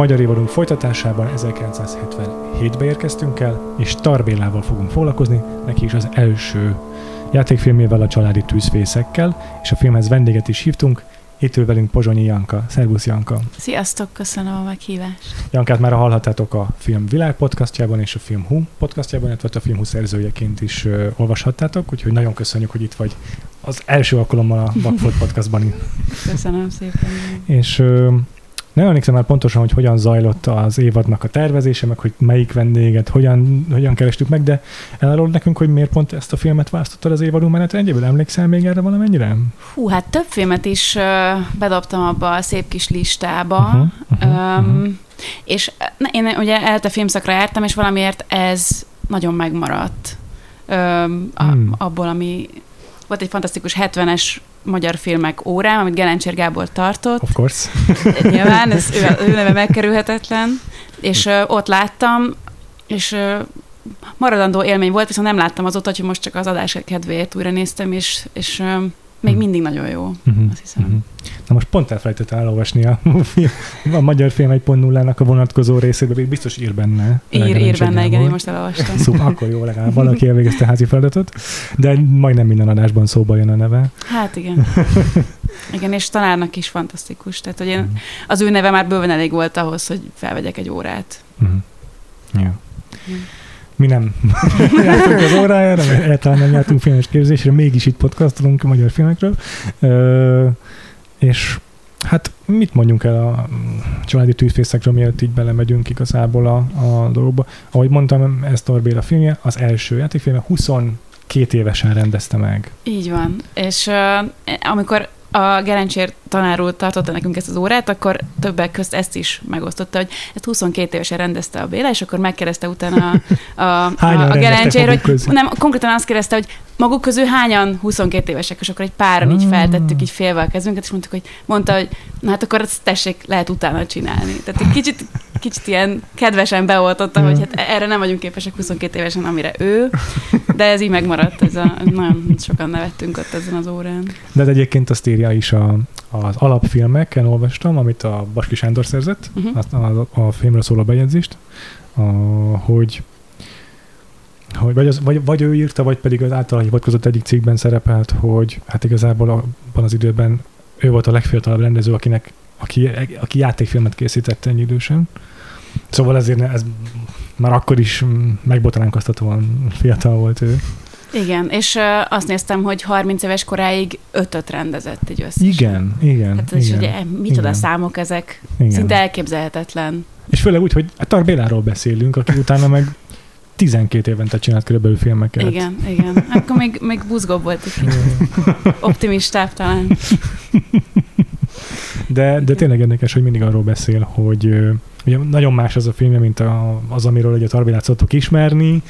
Magyar évadunk folytatásában 1977-be érkeztünk el, és Tarbélával fogunk foglalkozni, neki is az első játékfilmével a családi tűzfészekkel, és a filmhez vendéget is hívtunk, itt ül velünk Pozsonyi Janka. Szervusz Janka! Sziasztok, köszönöm a meghívást. Jankát már hallhattátok a Film Világ podcastjában és a Film Hu podcastjában, illetve a Film Hu szerzőjeként is uh, olvashattátok, úgyhogy nagyon köszönjük, hogy itt vagy az első alkalommal a Vakfolt podcastban. Köszönöm szépen. és uh, nem emlékszem már pontosan, hogy hogyan zajlott az évadnak a tervezése, meg hogy melyik vendéget hogyan, hogyan kerestük meg, de elárulod nekünk, hogy miért pont ezt a filmet választottad az évadunk menetrendjéből? Emlékszel még erre valamennyire? Hú, hát több filmet is uh, bedobtam abba a szép kis listába. Uh-huh, uh-huh, um, uh-huh. És én ugye ELTE filmszakra jártam, és valamiért ez nagyon megmaradt um, a, Hmm. abból, ami volt egy fantasztikus 70-es magyar filmek órám, amit Gelencsér Gábor tartott. Of course. Nyilván, ez ő, ő neve megkerülhetetlen, és ö, ott láttam, és ö, maradandó élmény volt, viszont nem láttam azóta, hogy most csak az adás kedvéért újra néztem, és, és ö, még Hm. mindig nagyon jó, Uh-huh, azt hiszem. uh-huh. Na most pont elfelejtettem elolvasni a, a magyar film 1.0-nak a vonatkozó részét, de biztos ír benne. Ír, ír benne, igen, én most elolvastam. Szóval akkor jó, legalább valaki elvégezte a házi feladatot, de majdnem minden adásban szóba jön a neve. Hát igen. Igen, és tanárnak is fantasztikus. Tehát, hogy én, Mhm. az ő neve már bőven elég volt ahhoz, hogy felvegyek egy órát. Uh-huh. Ja. Mhm. Mi nem jártunk az órájára, mert egyáltalán nem jártunk filmes képzésre, mégis itt podcastolunk a magyar filmekről. Ö, és hát mit mondjunk el a családi tűzfészekről, mielőtt így belemegyünk igazából a, a dologba. Ahogy mondtam, ez Torbéla filmje, az első játékfilme 22 évesen rendezte meg. Így van. És uh, amikor a Gerencsér tanár úr tartotta nekünk ezt az órát, akkor többek közt ezt is megosztotta, hogy ezt 22 évesen rendezte a Béla, és akkor megkérdezte utána a, a, a, a Gerencsér, hogy nem, konkrétan azt kérdezte, hogy maguk közül hányan 22 évesek, és akkor egy páran így Ah. feltettük így félve a kezünket, és mondtuk, hogy mondta, hogy na hát akkor ezt tessék, lehet utána csinálni. Tehát egy kicsit, kicsit ilyen kedvesen beoltotta, hogy hát erre nem vagyunk képesek 22 évesen, amire ő, de ez így megmaradt, ez a, nagyon sokan nevettünk ott ezen az órán. De egyébként azt írja is a, az alapfilmeken, olvastam, amit a Baski Sándor szerzett, Uh-huh. azt, a, a filmről szóló bejegyzést, a, hogy hogy vagy, az, vagy, vagy ő írta, vagy pedig az által hivatkozott egyik cikkben szerepelt, hogy hát igazából abban az időben ő volt a legfiatalabb rendező, akinek, aki, aki játékfilmet készített ennyi idősen. Szóval ezért ne- ez már akkor is megbotránkoztatóan fiatal volt ő. Igen, és uh, azt néztem, hogy 30 éves koráig ötöt rendezett így összesen. Igen, igen, Hát ez igen, ugye, micsoda igen. számok ezek, igen. szinte elképzelhetetlen. És főleg úgy, hogy a Tarbéláról beszélünk, aki utána meg 12 évente csinált körülbelül filmeket. Igen, igen. Akkor még, még buzgóbb volt egy. Optimistább talán. De, de tényleg érdekes, hogy mindig arról beszél, hogy ugye nagyon más az a filmje, mint a, az, amiről ugye a Tarbélát szoktuk ismerni,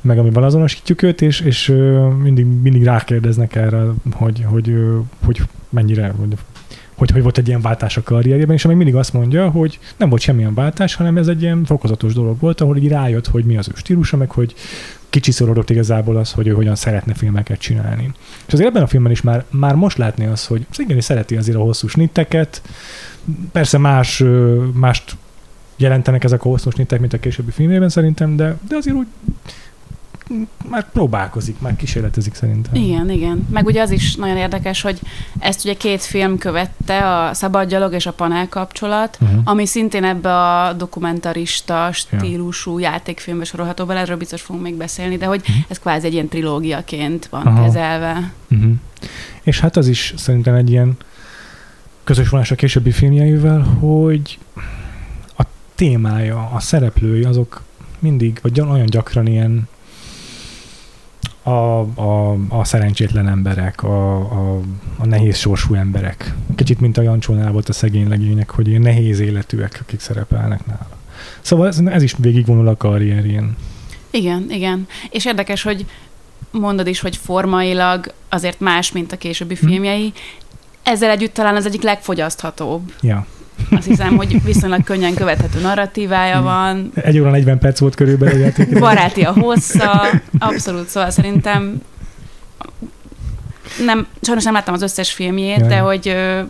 meg amivel azonosítjuk őt, és, és mindig, mindig rákérdeznek erre, hogy, hogy, hogy mennyire, hogy, hogy, hogy volt egy ilyen váltás a karrierjében, és még mindig azt mondja, hogy nem volt semmilyen váltás, hanem ez egy ilyen fokozatos dolog volt, ahol így rájött, hogy mi az ő stílusa, meg hogy kicsiszorodott igazából az, hogy ő hogyan szeretne filmeket csinálni. És azért ebben a filmben is már, már most látni az, hogy igenis szereti azért a hosszú snitteket, persze más, mást jelentenek ezek a hosszú snittek, mint a későbbi filmében szerintem, de, de azért úgy már próbálkozik, már kísérletezik szerintem. Igen, igen. Meg ugye az is nagyon érdekes, hogy ezt ugye két film követte, a Szabadgyalog és a Panel kapcsolat, Uh-huh. ami szintén ebbe a dokumentarista stílusú játékfilmbe sorolható bele, erről biztos fogunk még beszélni, de hogy Mhm. ez kvázi egy ilyen trilógiaként van Aha. kezelve. Uh-huh. És hát az is szerintem egy ilyen közös vonás a későbbi filmjeivel, hogy a témája, a szereplői, azok mindig, vagy olyan gyakran ilyen a, a, a szerencsétlen emberek, a, a, a nehéz sorsú emberek. Kicsit, mint a Jancsónál volt a szegény legények, hogy ilyen nehéz életűek, akik szerepelnek nála. Szóval ez, ez is végigvonul a karrierjén. Igen, igen. És érdekes, hogy mondod is, hogy formailag azért más, mint a későbbi Hm. filmjei. Ezzel együtt talán az egyik legfogyaszthatóbb. Ja. Azt hiszem, hogy viszonylag könnyen követhető narratívája van, Egy óra 40 perc volt körülbelül a játék. baráti a hossza, abszolút, szóval szerintem nem, sajnos nem láttam az összes filmjét, Jaj. de hogy ö,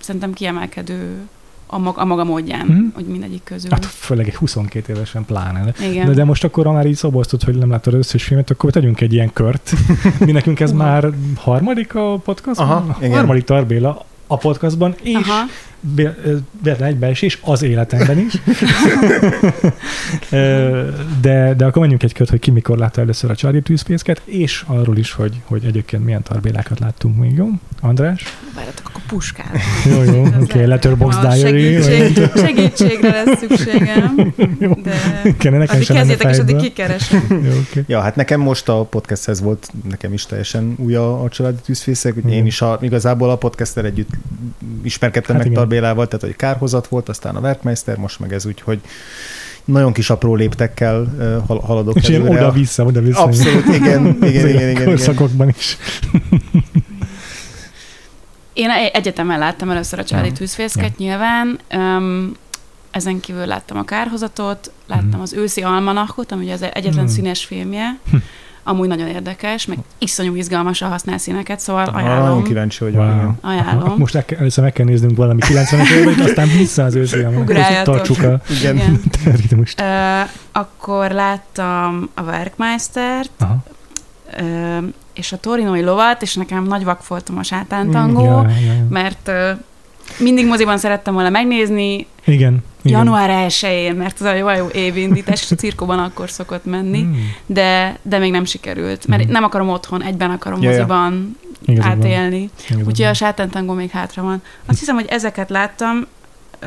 szerintem kiemelkedő a, mag, a maga módján, Mhm. hogy mindegyik közül. Hát főleg egy 22 évesen pláne. De, Igen. de, de most akkor, ha már így szoboztad, hogy nem láttad az összes filmet, akkor tegyünk egy ilyen kört. Mi nekünk ez már harmadik a podcastban? Aha, igen. Harmadik Tarbéla a podcastban, és Aha. Véletlen egybeesés az életemben is. De, de akkor menjünk egy kört, hogy ki mikor látta először a Charlie tűzfészket, és arról is, hogy, hogy egyébként milyen Tarbélákat láttunk még, jó? András? Várjatok, akkor puskál. Jó, jó, oké, okay, Letterbox Diary. Segítség, segítségre lesz szükségem, Jó. de Kellene nekem addig sem kezdjétek, és addig kikeresem. Jó, oké. Ja, hát nekem most a podcasthez volt nekem is teljesen új a, a családi tűzfészek, hogy én is a, igazából a podcasttel együtt ismerkedtem Hát meg igen. Tarbélával, tehát hogy kárhozat volt, aztán a Werkmeister, most meg ez úgy, hogy nagyon kis apró léptekkel hal- haladok És ilyen oda-vissza, oda-vissza. Abszolút, igen, igen, igen, igen, igen. Korszakokban is. Én egy- egyetemen láttam először a családi Ja. tűzfészket nyilván. Um, ezen kívül láttam a kárhozatot, láttam Mhm. az őszi almanachot, ami ugye az egyetlen Mhm. színes filmje. Amúgy nagyon érdekes, meg iszonyú izgalmas a használ színeket, szóval Ah, Nagyon ajánlom. kíváncsi vagy. Wow. igen. Ajánlom. Most el- először meg kell néznünk valami 90-es évet, aztán vissza az őszre. Tartsuk a Igen. Igen. ritmust. Ö, akkor láttam a Werkmeistert, Aha. ö, és a Torinoi lovat, és nekem nagy vak voltam a sátántangó, Ja, ja, ja. mert ö, mindig moziban szerettem volna megnézni, Igen. igen. január 1-én, mert az a jó, jó évindítás, a cirkóban akkor szokott menni, Mm. de, de még nem sikerült, mert Mhm. nem akarom otthon, egyben akarom ja. moziban van, átélni. Úgyhogy a sátántangó még hátra van. Azt hiszem, hogy ezeket láttam.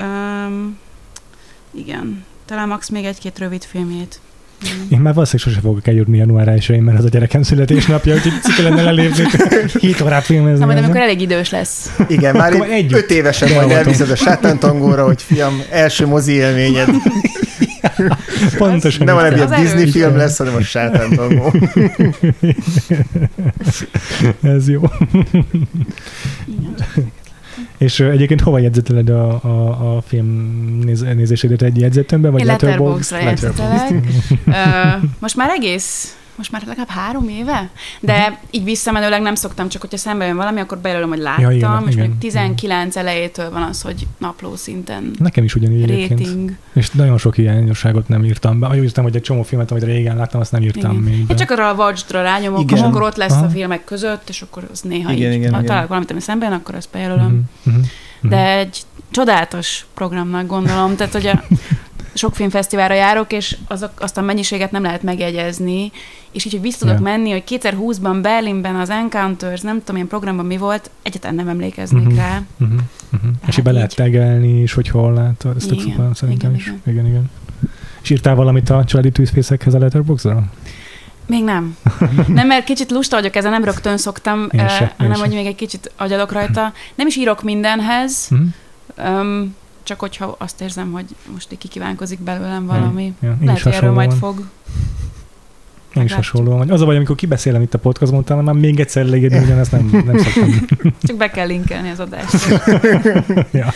Um, igen. Talán max még egy-két rövid filmjét. Én már valószínűleg sose fogok eljutni január 1 mert az a gyerekem születésnapja, úgyhogy ciki lenne lelépni, 7 órát filmezni. Na, majd amikor elég idős lesz. Igen, már így együtt öt évesen majd beavatom. elviszed a sátántangóra, hogy fiam, első mozi élményed. Pontosan. Nem valami a Disney film lesz, hanem a sátántangó. Ez jó. És egyébként hova jegyzeteled a, a, a film néz, nézésedet egy jegyzetembe, vagy? Letterboxdra jegyzetelek. Most már egész most már legalább három éve, de így visszamenőleg nem szoktam, csak hogyha szembe jön valami, akkor bejelölöm, hogy láttam, Ja, igen, és igen. még 19 elejétől van az, hogy napló szinten Nekem is ugyanígy egyébként. rating. És nagyon sok hiányosságot nem írtam be. Úgy írtam, hogy egy csomó filmet, amit régen láttam, azt nem írtam Igen. még be. Hát csak arra a watchdra rányomok, Igen. és akkor ott lesz Aha. a filmek között, és akkor az néha Igen, így, igen, ha igen. találok valamit, ami szemben, jön, akkor azt bejelölöm. Mhm, mhm, mhm. De egy csodálatos programnak gondolom, tehát hogy a sok filmfesztiválra járok, és azok, azt a mennyiséget nem lehet megjegyezni, és így, hogy vissza tudok Ja. menni, hogy 2020-ban Berlinben az Encounters, nem tudom, ilyen programban mi volt, egyáltalán nem emlékeznék Mhm. rá. Uh-huh, uh-huh. És így be lehet tegelni, és hogy hol látod. Ez tök Igen, szuper, szerintem igen, is. igen. Igen, igen. És írtál valamit a családi tűzfészekhez a Letterboxdra? Még nem. Nem, mert kicsit lusta vagyok ezen, nem rögtön szoktam, Én eh, se, én hanem hogy még egy kicsit agyalok rajta. Nem is írok mindenhez, Uh-huh. um, csak hogyha azt érzem, hogy most így kikívánkozik belőlem valami. Ja, én Lehet, hogy erről majd fog. Én is hasonló vagy. Az a baj, amikor kibeszélem itt a podcastban, utána már még egyszer leírni, ugyanezt nem, nem szoktam. Csak be kell linkelni az adást. ja.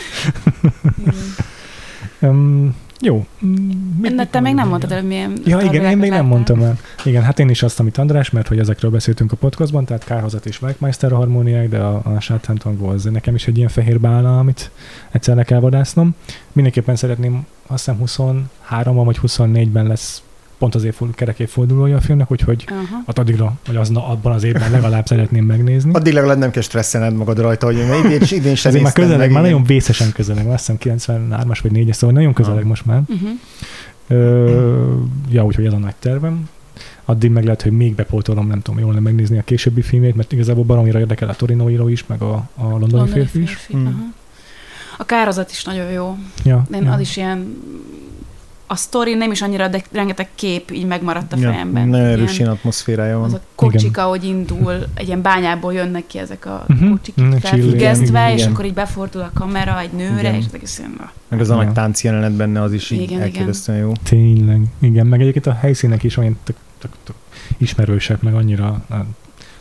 Um, jó. Mm, De mit te még nem mondom? mondtad el, hogy milyen Ja, igen, én még nem mondtam el. Igen, hát én is azt, amit András, mert hogy ezekről beszéltünk a podcastban, tehát Kárhozat és Werkmeister a harmóniák, de a, a sátántangó az nekem is egy ilyen fehér bála, amit egyszer le kell vadásznom. Mindenképpen szeretném, azt hiszem 23 vagy 24-ben lesz pont az évfordul, kerek évfordulója a filmnek, úgyhogy Aha. ott addigra, vagy az, abban az évben legalább szeretném megnézni. Addig legalább nem kell stresszened magad rajta, hogy én idén, idén sem Ezért már közeleg, meg, már nagyon vészesen közeleg, azt hiszem 93-as vagy 4-es, szóval nagyon közeleg Ah. most már. Uh-huh. Ö, ja, úgyhogy ez a nagy tervem. Addig meg lehet, hogy még bepótolom, nem tudom, jól nem megnézni a későbbi filmét, mert igazából baromira érdekel a Torino író is, meg a, a londoni, Londoni férfi is. férfi. Aha. A kározat is nagyon jó. Ja, én ja. az is ilyen a sztori nem is annyira, de rengeteg kép így megmaradt a Ja, fejemben. Nagyon Ilyen- erős ilyen atmoszférája az van. a kocsika, ahogy indul, egy ilyen bányából jönnek ki ezek a Mhm. kocsik felfüggesztve, és igen. akkor így befordul a kamera egy nőre, Igen. és az ilyen, ah, Meg az a Ja. nagy tánc jelenet benne, az is így Igen, elképesztően jó. Tényleg, igen, meg egyébként a helyszínek is olyan tök, tök, tök ismerősek, meg annyira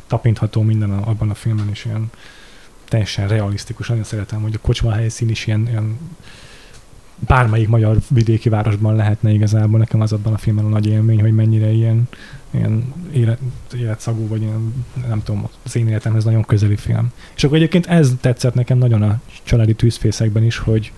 tapintható minden a, abban a filmben is ilyen teljesen realisztikus. Nagyon szeretem, hogy a kocsma helyszín is ilyen, ilyen bármelyik magyar vidéki városban lehetne igazából. Nekem az abban a filmben a nagy élmény, hogy mennyire ilyen, ilyen élet, életszagú, vagy ilyen, nem tudom, az én életemhez nagyon közeli film. És akkor egyébként ez tetszett nekem nagyon a családi tűzfészekben is, hogy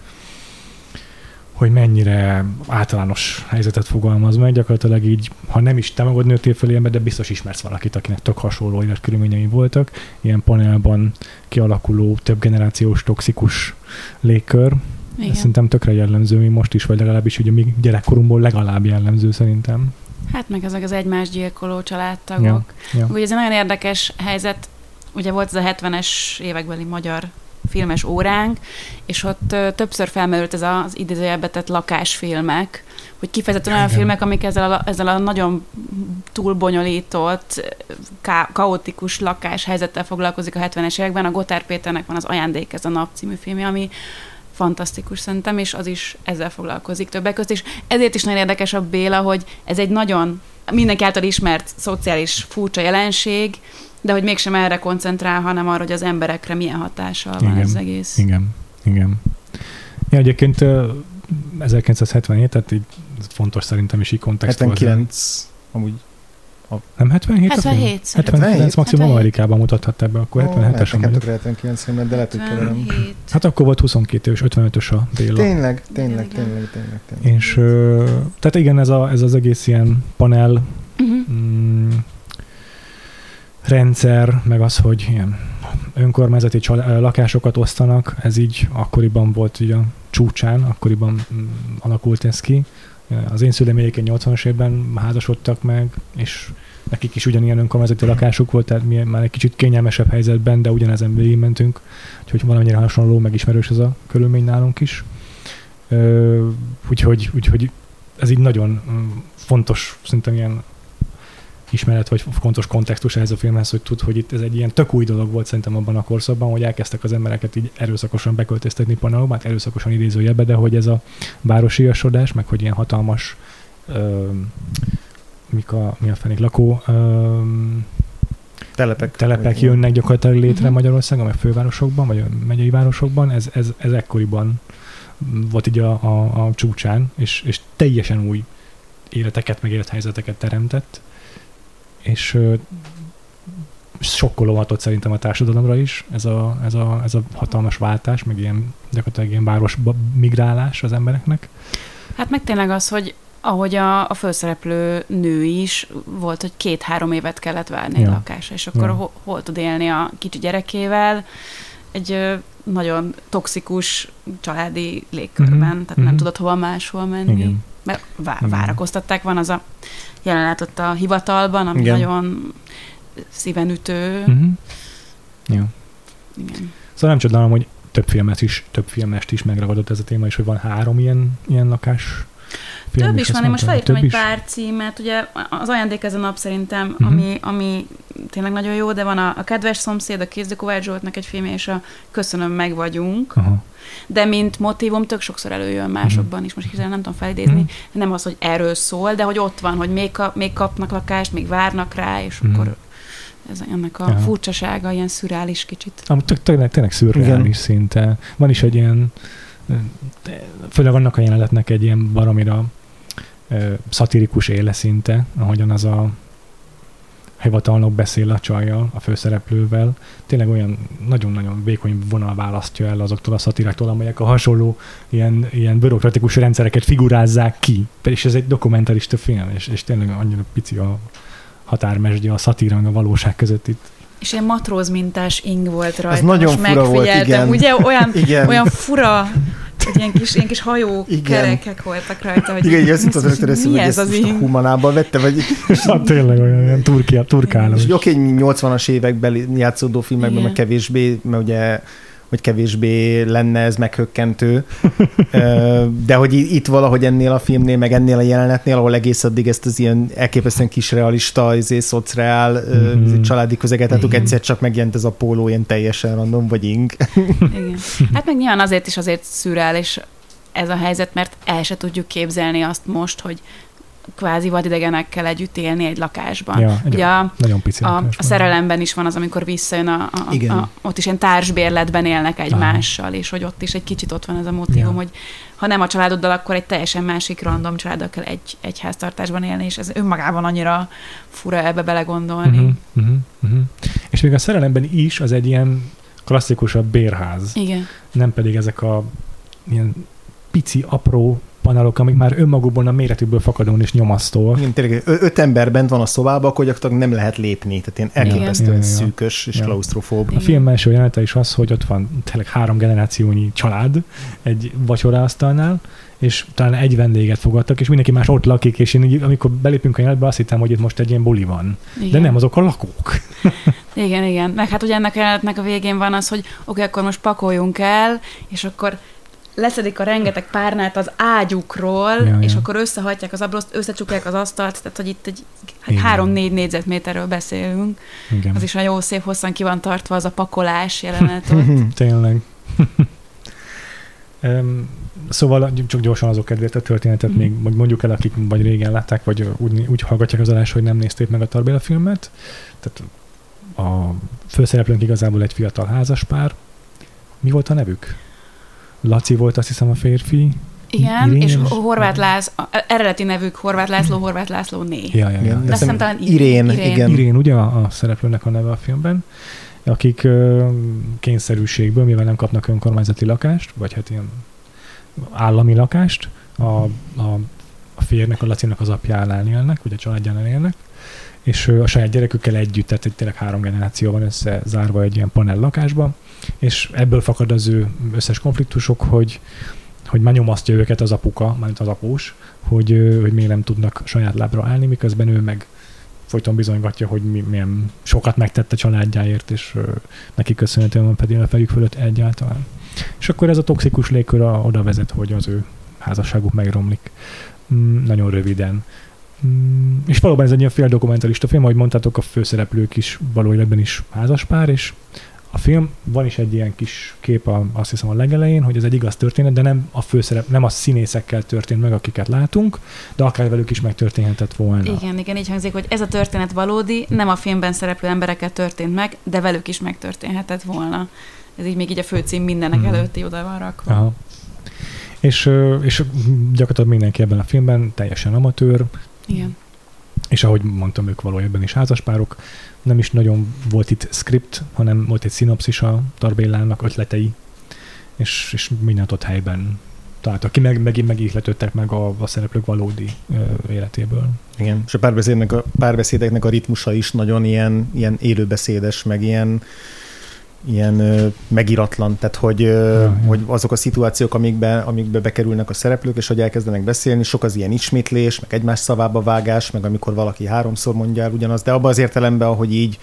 hogy mennyire általános helyzetet fogalmaz meg, gyakorlatilag így, ha nem is te magad nőttél föl ilyenbe, de biztos ismersz valakit, akinek tök hasonló életkörülményei voltak. Ilyen panelban kialakuló, több generációs, toxikus légkör. Igen. Ez szerintem tökre jellemző, mi most is, vagy legalábbis ugye mi gyerekkorunkból legalább jellemző szerintem. Hát meg ezek az egymás gyilkoló családtagok. Ja, ja. Ugye ez egy nagyon érdekes helyzet, ugye volt ez a 70-es évekbeli magyar filmes óránk, és ott ö, többször felmerült ez az idézőjelbe tett lakásfilmek, hogy kifejezetten olyan filmek, amik ezzel a, ezzel a nagyon túlbonyolított, ká- kaotikus lakáshelyzettel foglalkozik a 70-es években. A Gotár Péternek van az Ajándék, ez a nap című filmje, ami fantasztikus szerintem, és az is ezzel foglalkozik többek között, és ezért is nagyon érdekes a Béla, hogy ez egy nagyon mindenki által ismert szociális furcsa jelenség, de hogy mégsem erre koncentrál, hanem arra, hogy az emberekre milyen hatással van Igen. ez az egész. Igen, igen. Ja, egyébként ö, 1977, tehát így fontos szerintem is így kontextuálni. 79, amúgy Nem 77 a film? 77 szerintem. 79, maximum 77. Amerikában mutathatta ebbe, akkor 77-es lehet, van. nekem vagyok. tökre 79 filmet, de lehet, hogy keverem. 77. Hát akkor volt 22 és 55-ös a Béla. Tényleg, tényleg, Igen, tényleg, tényleg, tényleg. És ö, tehát igen, ez, a, ez az egész ilyen panel Mhm. mm, rendszer, meg az, hogy ilyen önkormányzati csal- lakásokat osztanak, ez így akkoriban volt így a csúcsán, akkoriban mm, alakult ez ki. Az én szüleim egyébként 80-as évben házasodtak meg, és nekik is ugyanilyen önkormányzati lakásuk volt, tehát mi már egy kicsit kényelmesebb helyzetben, de ugyanezen végigmentünk, úgyhogy valamennyire hasonló, megismerős ez a körülmény nálunk is. Úgyhogy, úgyhogy ez így nagyon mm, fontos, szerintem ilyen ismeret, vagy fontos kontextus ehhez a filmhez, hogy tud, hogy itt ez egy ilyen tök új dolog volt szerintem abban a korszakban, hogy elkezdtek az embereket így erőszakosan beköltöztetni panelokba, hát erőszakosan idézőjebbe, de hogy ez a városiasodás, meg hogy ilyen hatalmas ö, mik a, mi a fenék lakó ö, Telepek. telepek jönnek gyakorlatilag létre Mhm. Magyarországon, meg fővárosokban, vagy a megyei városokban, ez, ez, ez ekkoriban volt így a, a, a csúcsán, és, és teljesen új életeket, meg élethelyzeteket teremtett, és sokkoló hatott szerintem a társadalomra is ez a, ez, a, ez a hatalmas váltás, meg ilyen gyakorlatilag ilyen városba migrálás az embereknek. Hát meg tényleg az, hogy ahogy a, a főszereplő nő is, volt, hogy két-három évet kellett várni egy Ja. lakásra, és akkor Ja. hol, hol tud élni a kicsi gyerekével, egy ö, nagyon toxikus családi légkörben, Mhm, tehát nem mhm. tudott hova máshol menni. Igen. Mert vá- várakoztatták, van az a jelenet ott a hivatalban, ami Igen. nagyon szívenütő. Uh-huh. Ja. Igen. Szóval nem csodálom, hogy több filmet is, több filmest is megragadott ez a téma, és hogy van három ilyen, ilyen lakás Több is van, én most felírtam egy is? pár címet, ugye az ajándék ez a nap szerintem, Mhm. ami, ami tényleg nagyon jó, de van a, a Kedves szomszéd, a Kézdi Kovács Zsoltnak egy filmje, és a Köszönöm, meg vagyunk, Aha. de mint motívum tök sokszor előjön másokban is, most hirtelen nem tudom felidézni, Mhm. nem az, hogy erről szól, de hogy ott van, hogy még, kap, még kapnak lakást, még várnak rá, és Mhm. akkor ez ennek a Aha. furcsasága, ilyen szürális kicsit. Amúgy tényleg, tényleg szürreális szinte. Van is egy ilyen, főleg annak a jelenetnek egy ilyen baromira szatirikus éle szinte, ahogyan az a hivatalnok beszél a csajjal, a főszereplővel. Tényleg olyan nagyon-nagyon vékony vonal választja el azoktól a szatiráktól, amelyek a hasonló ilyen, ilyen bürokratikus rendszereket figurázzák ki. És ez egy dokumentarista film, és, és tényleg annyira pici a határmesdje a szatíra a valóság között itt. És ilyen matróz mintás ing volt rajta. nagyon most fura volt, igen. Ugye olyan, Igen. olyan fura, hogy ilyen kis, ilyen kis hajó Igen. kerekek voltak rajta. Hogy Igen, így azt most jutott rögtön eszembe, hogy ez ezt az most a ing? humanába vette, vagy... Hát tényleg olyan, olyan turkia, turkáló. És oké, 80-as években játszódó filmekben, meg kevésbé, mert ugye vagy kevésbé lenne ez meghökkentő. De hogy itt valahogy ennél a filmnél, meg ennél a jelenetnél, ahol egész addig ezt az ilyen elképesztően kis realista, izé, szociál, mm-hmm. családi közeget láttuk, egyszer csak megjelent ez a póló ilyen teljesen random, vagy ing. Igen. Hát meg nyilván azért is azért szürreális ez a helyzet, mert el se tudjuk képzelni azt most, hogy kvázi vadidegenekkel együtt élni egy lakásban. Ja, egy Ugye a, nagyon pici a, lakás a szerelemben is van az, amikor visszajön, a, a, Igen. a, ott is ilyen társbérletben élnek Aha. egymással, és hogy ott is egy kicsit ott van ez a motivum, Ja. hogy ha nem a családoddal, akkor egy teljesen másik random családdal kell egy, egy háztartásban élni, és ez önmagában annyira fura ebbe belegondolni. Uh-huh, uh-huh, uh-huh. És még a szerelemben is az egy ilyen klasszikusabb bérház, Igen. nem pedig ezek a ilyen pici, apró panelok, amik már önmagukban a méretükből fakadóan és nyomasztóak. Igen, tényleg öt ember bent van a szobában, akkor gyakorlatilag nem lehet lépni. Tehát ilyen elképesztően Igen. Ja, ja, ja. szűkös és Ja. klaustrofób. A Igen. film első jelenete is az, hogy ott van tényleg három generációnyi család egy vacsoraasztalnál, és talán egy vendéget fogadtak, és mindenki más ott lakik, és én így, amikor belépünk a jelenetbe, azt hittem, hogy itt most egy ilyen buli van. Igen. De nem, azok a lakók. Igen, igen. Meg hát ugye ennek a jelenetnek a végén van az, hogy oké, akkor most pakoljunk el, és akkor leszedik a rengeteg párnát az ágyukról, Ja, és ja. akkor összehajtják az abroszt, összecsukják az asztalt, tehát hogy itt egy hát három-négy négyzetméterről beszélünk. Igen. Az is a jó szép hosszan ki van tartva az a pakolás jelenet ott. Tényleg. Em, szóval csak gyorsan azok kedvéért a történetet Mhm. még vagy mondjuk el, akik vagy régen látták, vagy úgy, úgy hallgatják az adást, hogy nem nézték meg a Tarbéla filmet. Tehát a főszereplőnk igazából egy fiatal házaspár. Mi volt a nevük? Laci volt azt hiszem a férfi. Igen, Irén és Horváth László, eredeti nevük Horváth László, Horváth László né. Ja, ja, ja. Igen, De azt hiszem talán Irén, Irén. igen. Irén, ugye a, a szereplőnek a neve a filmben, akik ö, kényszerűségből, mivel nem kapnak önkormányzati lakást, vagy hát ilyen állami lakást, a, a, a férnek, a Lacinak az apjánál élnek, ugye a családjánál élnek, és ö, a saját gyerekükkel együtt, tehát tényleg három generáció van összezárva egy ilyen panel lakásba, és ebből fakad az ő összes konfliktusok, hogy hogy már nyomasztja őket az apuka, mert az após, hogy, hogy miért nem tudnak saját lábra állni, miközben ő meg folyton bizonygatja, hogy mi, milyen sokat megtett a családjáért, és neki köszönhetően van pedig a fejük fölött egyáltalán. És akkor ez a toxikus légkör a, oda vezet, hogy az ő házasságuk megromlik. Mm, nagyon röviden. Mm, és valóban ez egy ilyen féldokumentalista film, ahogy mondtátok, a főszereplők is valójában is házaspár, és a film, van is egy ilyen kis kép, a, azt hiszem a legelején, hogy ez egy igaz történet, de nem a főszerep, nem a színészekkel történt meg, akiket látunk, de akár velük is megtörténhetett volna. Igen, igen, így hangzik, hogy ez a történet valódi, nem a filmben szereplő emberekkel történt meg, de velük is megtörténhetett volna. Ez így még így a főcím mindenek Mhm. előtti oda van rakva. Aha. És, és gyakorlatilag mindenki ebben a filmben teljesen amatőr, Igen. És ahogy mondtam, ők valójában is házaspárok. Nem is nagyon volt itt script, hanem volt egy szinopszis a Tarbéllának ötletei, és, és mindent ott helyben találtak ki, meg, megint meg ihletődtek meg a, a szereplők valódi ö, életéből. Igen, és a a, párbeszédeknek a ritmusa is nagyon ilyen, ilyen élőbeszédes, meg ilyen, ilyen ö, megiratlan, tehát hogy, ö, Ja, hogy azok a szituációk, amikbe, amikbe bekerülnek a szereplők, és hogy elkezdenek beszélni, sok az ilyen ismétlés, meg egymás szavába vágás, meg amikor valaki háromszor mondja el ugyanaz, de abban az értelemben, ahogy így,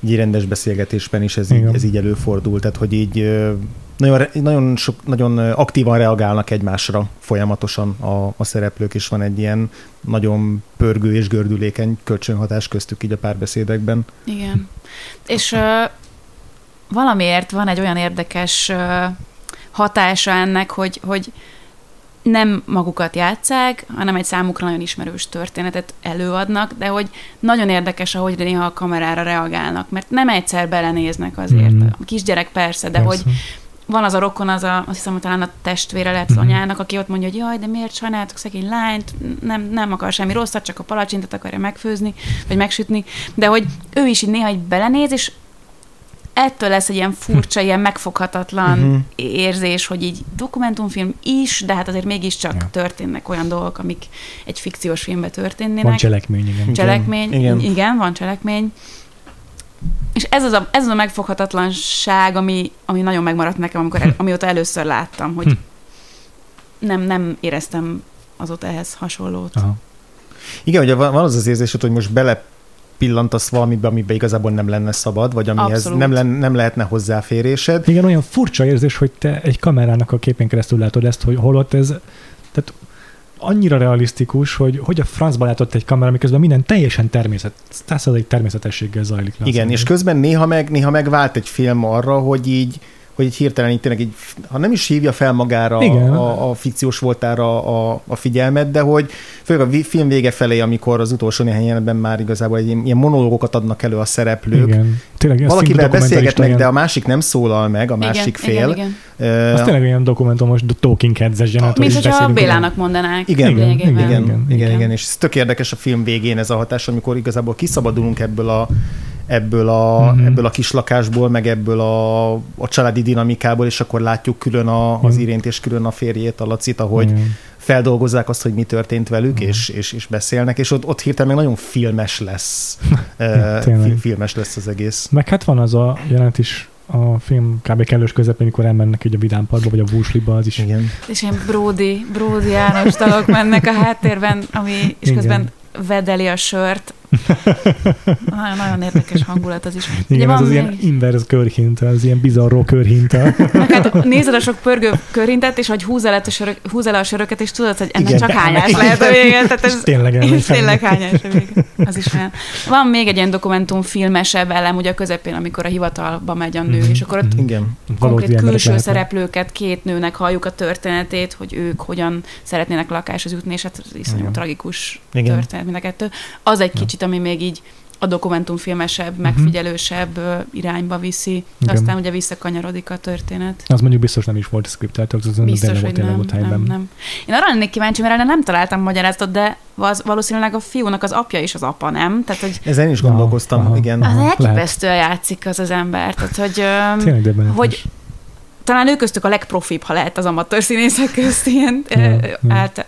így rendes beszélgetésben is ez így, ez így előfordul, tehát hogy így ö, nagyon, nagyon, sok, nagyon aktívan reagálnak egymásra folyamatosan a, a szereplők, és van egy ilyen nagyon pörgő és gördülékeny kölcsönhatás köztük így a párbeszédekben. Igen. És uh, valamiért van egy olyan érdekes hatása ennek, hogy, hogy nem magukat játszák, hanem egy számukra nagyon ismerős történetet előadnak, de hogy nagyon érdekes, ahogy néha a kamerára reagálnak, mert nem egyszer belenéznek azért. Mhm. A kisgyerek persze, de hogy van az a rokon, az a, azt hiszem, hogy talán a testvére lehet Mhm. anyának, aki ott mondja, hogy jaj, de miért sajnáltok szegény lányt, nem, nem akar semmi rosszat, csak a palacsintet akarja megfőzni, vagy megsütni, de hogy ő is így néha így belenéz, és ettől lesz egy ilyen furcsa, ilyen megfoghatatlan Mhm. érzés, hogy így dokumentumfilm is, de hát azért mégiscsak Ja. történnek olyan dolgok, amik egy fikciós filmben történnének. Van cselekmény, igen. Cselekmény, Igen. igen. igen, van cselekmény. És ez az a, ez az a megfoghatatlanság, ami, ami nagyon megmaradt nekem, amikor el, amióta először láttam, hogy Hm. nem, nem éreztem azóta ehhez hasonlót. Aha. Igen, ugye van van az az érzés, hogy most bele pillantasz valamibe, amiben igazából nem lenne szabad, vagy amihez Abszolút. nem, len, nem lehetne hozzáférésed. Igen, olyan furcsa érzés, hogy te egy kamerának a képén keresztül látod ezt, hogy holott ez, tehát annyira realisztikus, hogy hogy a francba látott egy kamera, miközben minden teljesen természet, egy természetességgel zajlik le. Igen, és közben néha meg, néha meg vált egy film arra, hogy így hogy így hirtelen így tényleg így, ha nem is hívja fel magára Igen. a, a fikciós voltára a, a figyelmet, de hogy főleg a film vége felé, amikor az utolsó néhány jelenetben már igazából egy ilyen, monológokat adnak elő a szereplők, Igen. Tényleg, Valakivel beszélgetnek, ilyen- de a másik nem szólal meg, a másik igen, fél. Igen, Ö, Az tényleg olyan dokumentumos Talking Heads-es jelenet, Mint hogy hogyha a Bélának mondanák. Igen, igen, igen, igen, igen, igen, igen, és ez tök érdekes a film végén ez a hatás, amikor igazából kiszabadulunk ebből a ebből a, Mhm. ebből a kis lakásból, meg ebből a, a családi dinamikából, és akkor látjuk külön a, az Mhm. Irént és külön a férjét, a Lacit, ahogy Igen. feldolgozzák azt, hogy mi történt velük, Mhm. és, és, és beszélnek, és ott, ott hirtelen meg nagyon filmes lesz. Fi- filmes lesz az egész. Meg hát van az a jelent is a film kb. kellős közepén, amikor elmennek így a vidámparkba, vagy a Wusliba, az is. Igen. És ilyen Brody, Brody János dalok mennek a háttérben, ami, és Igen. közben vedeli a sört. Nagyon, nagyon érdekes hangulat az is. Igen, van ez az ilyen még- inverse körhinta, az ilyen bizarró körhinta. Meg hát nézed a sok pörgő körintet, és hogy húzz el, a sörök, húzz el a söröket, és tudod, hogy ennek Igen. csak hányás lehet a vége. Tehát ez, tényleg elmegy tényleg hányás a vége. Az is olyan. Van még egy ilyen dokumentumfilmesebb elem, ugye a közepén, amikor a hivatalba megy a nő, Mhm. és akkor ott Mhm. Igen. Konkrét külső szereplőket, két nőnek halljuk a történetét, hogy ők hogyan szeretnének lakáshoz jutni, és hát iszonyú Igen. tragikus Igen. történet mind a kettő. Az egy Ja. Kicsit, ami még így a dokumentumfilmesebb, megfigyelősebb ö, irányba viszi, de Mhm. Igen. aztán ugye visszakanyarodik a történet. Az mondjuk biztos nem is volt skriptelt, az az Biztos, hogy nem, ott helyben. nem, nem. Én arra lennék kíváncsi, mert erre nem találtam magyarázatot, de az, valószínűleg a fiúnak az apja is az apa, nem? Tehát, hogy Ezen is gondolkoztam, aha. igen. Aha. az lehet. elképesztően játszik az az ember. Tehát, hogy, Tényleg hogy talán ő köztük a legprofibb, ha lehet az amatőr színészek közt ilyen Ja, át,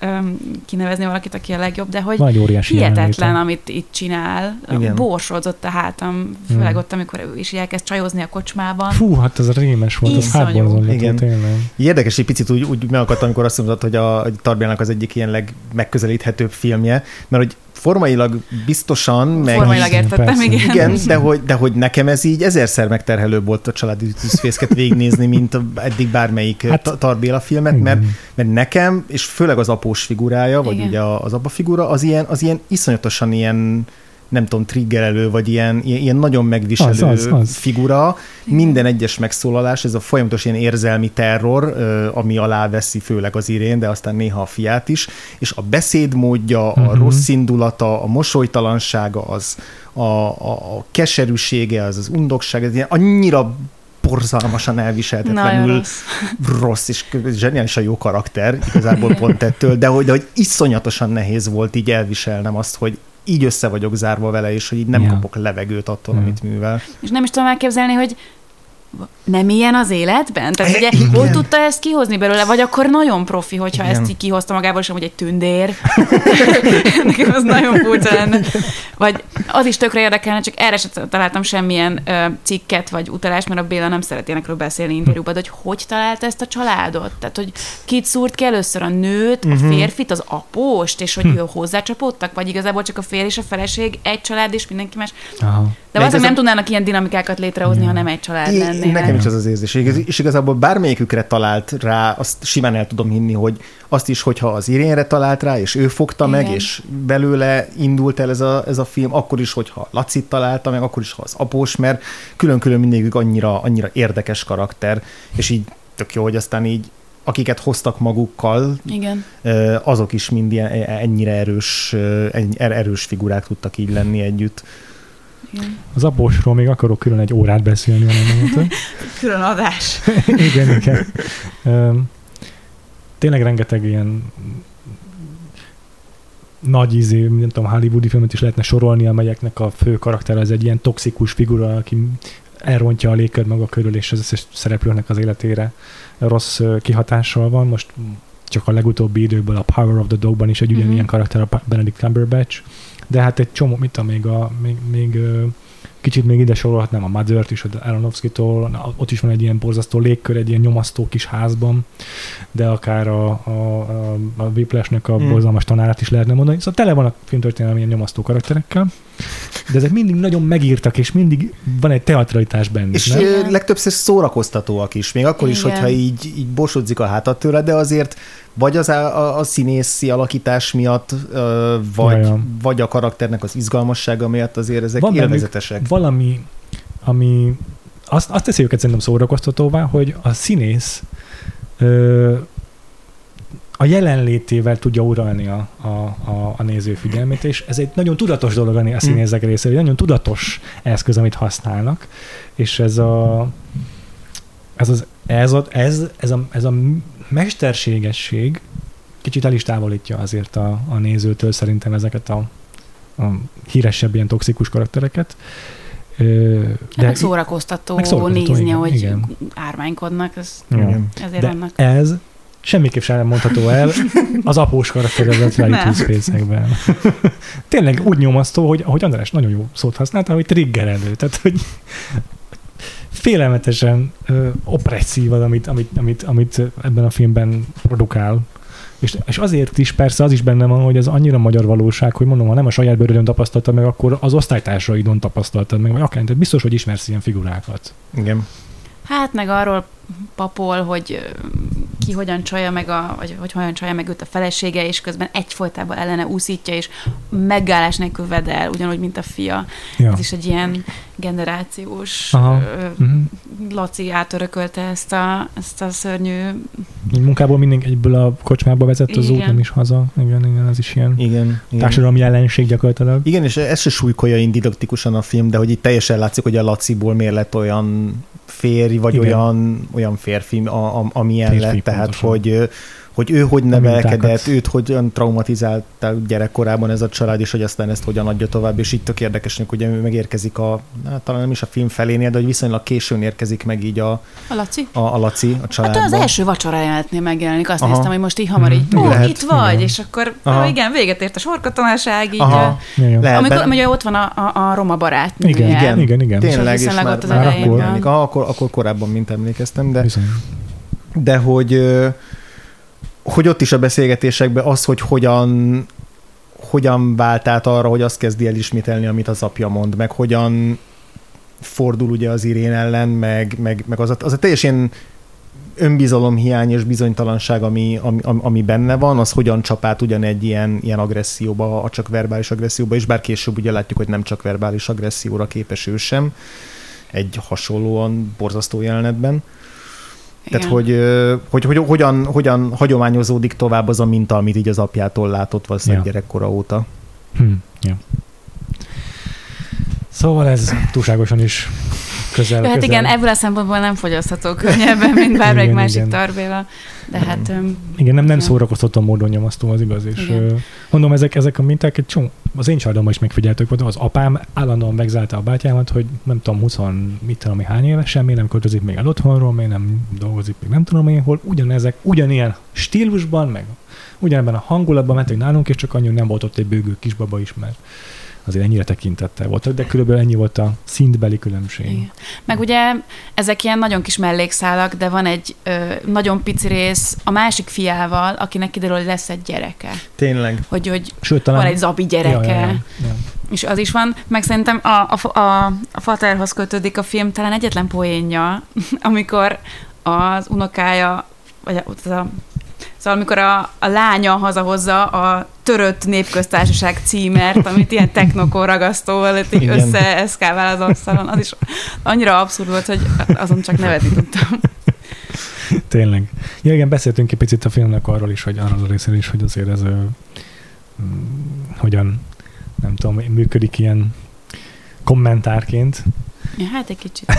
kinevezni valakit, aki a legjobb, de hogy Van egy óriási hihetetlen, jelenléte. amit itt csinál. Igen. Borsodzott a hátam, főleg Mm. ott, amikor ő is elkezd csajozni a kocsmában. Fú, hát ez rémes volt, az Iszonyú. hátborzongató, Igen. tényleg. Érdekes, egy picit úgy, úgy megakadt, amikor azt mondtad, hogy a Tarbjának az egyik ilyen legmegközelíthetőbb filmje, mert hogy formailag biztosan, meg Formailag értettem, persze. igen. igen, de hogy, de hogy nekem ez így ezerszer megterhelőbb volt a családi tűzfészket végignézni, mint a- eddig bármelyik Hát, Tarbéla filmet, mert, mert nekem, és főleg az após figurája, vagy Igen. ugye az apa figura, az ilyen, az ilyen iszonyatosan ilyen nem tudom, triggerelő, vagy ilyen, ilyen, nagyon megviselő Az, az, az. figura. Minden egyes megszólalás, ez a folyamatos ilyen érzelmi terror, ami alá veszi főleg az irén, de aztán néha a fiát is, és a beszédmódja, a Mhm. rossz indulata, a mosolytalansága, az, a, a, a keserűsége, az az undokság, ez ilyen annyira borzalmasan elviselhetetlenül rossz. rossz, és zseniálisan jó karakter, igazából pont ettől, de hogy, de hogy iszonyatosan nehéz volt így elviselnem azt, hogy így össze vagyok zárva vele, és hogy így nem Ja. kapok levegőt attól, Ja. amit művel. És nem is tudom elképzelni, hogy nem ilyen az életben? Tehát ugye, Igen. hol tudta ezt kihozni belőle? Vagy akkor nagyon profi, hogyha Igen. ezt így kihozta magából, sem, hogy egy tündér. Nekem az nagyon furcsa lenne. Vagy az is tökre érdekelne, csak erre sem találtam semmilyen ö, cikket vagy utalást, mert a Béla nem szeret ilyenekről beszélni interjúban, hogy hogy találta ezt a családot? Tehát, hogy kit szúrt ki először a nőt, a Mhm. férfit, az apóst, és hogy ő hozzácsapódtak? Vagy igazából csak a férj és a feleség, egy család, és mindenki más? Aha. De De valószínűleg igazán- nem tudnának ilyen dinamikákat létrehozni, Ja. ha nem egy család É, lennének. nekem is az az érzés. És igaz- És igazából bármelyikükre talált rá, azt simán el tudom hinni, hogy azt is, hogyha az Irénre talált rá, és ő fogta Igen. meg, és belőle indult el ez a, ez a film, akkor is, hogyha Lacit találta meg, akkor is, ha az após, mert külön-külön mindegyik annyira, annyira érdekes karakter, és így tök jó, hogy aztán így akiket hoztak magukkal, Igen. azok is mind ilyen, ennyire erős, er- erős figurák tudtak így lenni együtt. Az apósról még akarok külön egy órát beszélni, ha nem mondtad. Külön adás. igen, igen. Tényleg rengeteg ilyen nagy izé, nem tudom, hollywoodi filmet is lehetne sorolni, amelyeknek a fő karakter az egy ilyen toxikus figura, aki elrontja a légkör maga körül, és az összes szereplőnek az életére rossz kihatással van. Most csak a legutóbbi időből a Power of the Dog-ban is egy ugyanilyen Mhm. karakter, a Benedict Cumberbatch, de hát egy csomó, mit tudom, még, a, még, még kicsit még ide sorolhatnám a Mother-t is, az Aronofsky-tól, Na, ott is van egy ilyen borzasztó légkör, egy ilyen nyomasztó kis házban, de akár a, a, a, a Whiplash-nek a Mm. borzalmas tanárát is lehetne mondani. Szóval tele van a filmtörténelem ilyen nyomasztó karakterekkel. de ezek mindig nagyon megírtak, és mindig van egy teatralitás benne. És nem? legtöbbször szórakoztatóak is, még akkor is, Igen. hogyha így, így bosodzik a hátad tőle, de azért vagy az a, a, a színészi alakítás miatt, vagy, vagy a karakternek az izgalmassága miatt azért ezek Van élvezetesek. valami, ami azt, azt teszi őket szerintem szórakoztatóvá, hogy a színész ö, a jelenlétével tudja uralni a, a, a, a néző figyelmét, és ez egy nagyon tudatos dolog a a színészek részéről, egy nagyon tudatos eszköz, amit használnak, és ez a ez, az, ez, a, ez, ez, a, ez a mesterségesség kicsit el is távolítja azért a, a nézőtől szerintem ezeket a, a híresebb ilyen toxikus karaktereket. De meg szórakoztató, meg szórakoztató, nézni, igen, hogy igen. ármánykodnak, ez. Igen. ezért De vannak. ez semmiképp sem mondható el az após karakteredet Nem. Reality Space-ekben. Tényleg úgy nyomasztó, hogy ahogy András nagyon jó szót használta, hogy triggerelő. Tehát, hogy félelmetesen ö, opresszív az, amit, amit, amit, amit ebben a filmben produkál. És, és azért is persze az is benne van, hogy ez annyira magyar valóság, hogy mondom, ha nem a saját bőrödön tapasztaltad meg, akkor az osztálytársaidon tapasztaltad meg, vagy akár, tehát biztos, hogy ismersz ilyen figurákat. Igen. Hát meg arról papol, hogy ki hogyan csalja meg, a, vagy hogy hogyan csalja meg őt a felesége, és közben egyfolytában ellene úszítja, és megállás nélkül vedel, ugyanúgy, mint a fia. Ja. Ez is egy ilyen generációs... Aha. Ö, Mhm. Laci átörökölte ezt a, ezt a szörnyű... Munkából mindig egyből a kocsmába vezet az út, Igen. nem is haza. Igen, igen, ez is ilyen Igen. igen. társadalmi jelenség gyakorlatilag. Igen, és ez se súlykolja én didaktikusan a film, de hogy itt teljesen látszik, hogy a Laciból miért lett olyan férj, vagy Igen. olyan, olyan férfi, a, a, amilyen Férfi, lett, tehát pontosan. hogy, hogy ő hogy nevelkedett, őt hogyan traumatizálta gyerekkorában ez a család, és hogy aztán ezt hogyan adja tovább, és így tök érdekesnek, ugye ő megérkezik a, hát talán nem is a film felénél, de hogy viszonylag későn érkezik meg így a, A Laci? a, a Laci a Hát családban. az első vacsorájátnél megjelenik, azt Aha. néztem, hogy most így hamar így, Mhm. ó, Lehet, itt vagy, igen. és akkor, Aha. igen, véget ért a sorkatonaság, így, Aha. Lehet, amikor ugye ott van a, a, a roma barátnője. Igen, Igen. igen, igen. Tényleg, és már, ott az már akkor, ah, akkor, akkor korábban, mint emlékeztem, de, Bizony. de hogy, ö, hogy ott is a beszélgetésekben az, hogy hogyan, hogyan vált át arra, hogy azt kezdi el ismételni, amit az apja mond, meg hogyan fordul ugye az Irén ellen, meg, meg, meg az, a, az a teljesen önbizalomhiány és bizonytalanság, ami, ami, ami- benne van, az hogyan csap át ugyan egy ilyen, ilyen agresszióba, a csak verbális agresszióba, és bár később ugye látjuk, hogy nem csak verbális agresszióra képes ő sem, egy hasonlóan borzasztó jelenetben. Tehát, Igen. hogy, ö, hogy, hogy hogyan, hogyan hagyományozódik tovább az a minta, amit így az apjától látott valószínűleg Ja. gyerekkora óta. Hm, ja. Szóval ez túlságosan is közel. Ja, hát közel. igen, ebből a szempontból nem fogyasztható könnyebben, mint bármelyik másik igen. tarbéla. De hát... öm, Igen, nem, nem szórakoztató módon nyomasztó az igaz, és Igen. mondom, ezek, ezek a minták egy csomó, az én családomban is megfigyeltük, volt, az apám állandóan megzálta a bátyámat, hogy nem tudom, 20, mit tudom, hány évesen, miért nem költözik még el otthonról, miért nem dolgozik még nem tudom én hol, ugyanezek, ugyanilyen stílusban, meg ugyanebben a hangulatban mentek nálunk, és csak annyi, nem volt ott egy bőgő kisbaba is, mert azért ennyire tekintettel voltak, de körülbelül ennyi volt a szintbeli különbség. Igen. Meg ugye ezek ilyen nagyon kis mellékszálak, de van egy ö, nagyon pici rész a másik fiával, akinek kiderül, hogy lesz egy gyereke. Tényleg. Hogy, hogy Sőt, talán... van egy zabi gyereke. Ja, ja, ja, ja. És az is van, meg szerintem a, a, a, a Faterhoz kötődik a film talán egyetlen poénja, amikor az unokája, vagy az a Szóval amikor a, a lánya hazahozza a törött népköztársaság címert, amit ilyen technokor ragasztóval így összeeszkálvál az asztalon, az is annyira abszurd volt, hogy azon csak nevetni tudtam. Tényleg. Ja, igen, beszéltünk egy picit a filmnek arról is, hogy arról a részéről is, hogy azért ez mm, hogyan, nem tudom, működik ilyen kommentárként. Ja, hát egy kicsit.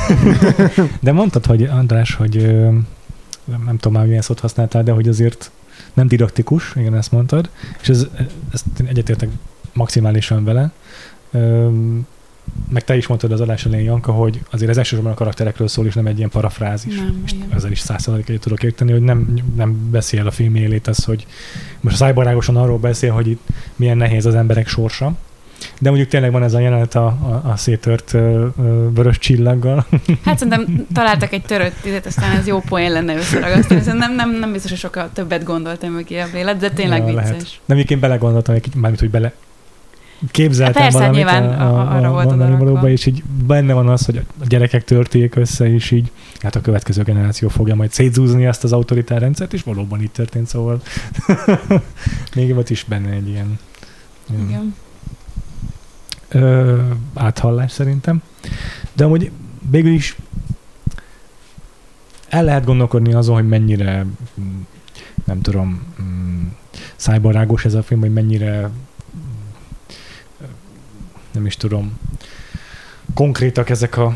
De mondtad, hogy András, hogy ö, nem tudom már milyen szót használtál, de hogy azért nem didaktikus, igen, ezt mondtad, és ez, ezt egyetértek maximálisan vele. Ö, meg te is mondtad az adás elején, Janka, hogy azért ez elsősorban a karakterekről szól, és nem egy ilyen parafrázis. Nem, és igen. ezzel is százszerzalék egyet tudok érteni, hogy nem, nem beszél a film élét az, hogy most szájbarágosan arról beszél, hogy itt milyen nehéz az emberek sorsa, de mondjuk tényleg van ez a jelenet a, a, a szétört ö, ö, vörös csillaggal. Hát szerintem találtak egy törött izet, aztán ez jó poén lenne összeragasztani. Szerintem nem, nem biztos, hogy sokkal többet gondoltam mögé a vélet, de tényleg Ja, vicces. lehet. Nem, egyébként belegondoltam, egy mármint, hogy bele képzeltem Hát persze, valamit nyilván a, a, arra a mondani odarakva. valóba, és így benne van az, hogy a gyerekek törték össze, és így hát a következő generáció fogja majd szétzúzni ezt az autoritár rendszert, és valóban így történt, szóval még volt is benne egy ilyen, ilyen Igen. Ö, áthallás szerintem. De amúgy végül is el lehet gondolkodni azon, hogy mennyire nem tudom, mm, szájbarágos ez a film, hogy mennyire mm, nem is tudom, konkrétak ezek a,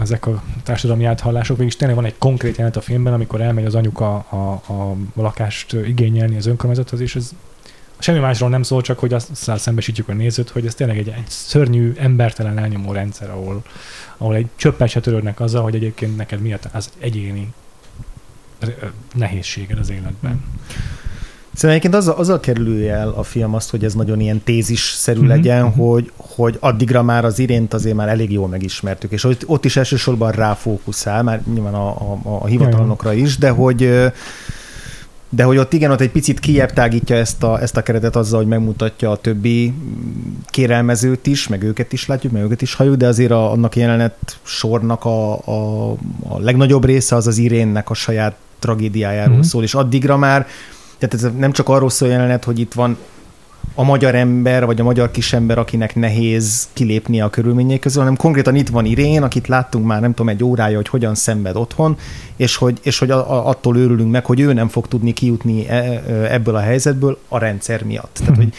ezek a társadalmi áthallások. Végülis tényleg van egy konkrét jelenet a filmben, amikor elmegy az anyuka a, a lakást igényelni az önkormányzathoz, és ez semmi másról nem szól, csak hogy azt szembesítjük a nézőt, hogy ez tényleg egy, egy szörnyű, embertelen elnyomó rendszer, ahol, ahol egy csöppet se törődnek azzal, hogy egyébként neked mi az egyéni nehézséged az életben. Szerintem egyébként azzal, azzal kerülő el a film azt, hogy ez nagyon ilyen tézisszerű Mhm, legyen, mhm. hogy, hogy addigra már az irént azért már elég jól megismertük, és ott, ott is elsősorban ráfókuszál, már nyilván a, a, a hivatalnokra is, de hogy de hogy ott igen, ott egy picit kijebb tágítja ezt a, ezt a keretet azzal, hogy megmutatja a többi mm, kérelmezőt is, meg őket is látjuk, meg őket is halljuk, de azért a, annak jelenet sornak a, a, a legnagyobb része az az Irénnek a saját tragédiájáról Mhm. szól, és addigra már tehát ez nem csak arról szól jelenet, hogy itt van a magyar ember, vagy a magyar kisember, akinek nehéz kilépnie a körülmények közül, hanem konkrétan itt van Irén, akit láttunk már nem tudom egy órája, hogy hogyan szenved otthon, és hogy, és hogy a, a, attól őrülünk meg, hogy ő nem fog tudni kijutni e- ebből a helyzetből a rendszer miatt. Tehát, Mhm. hogy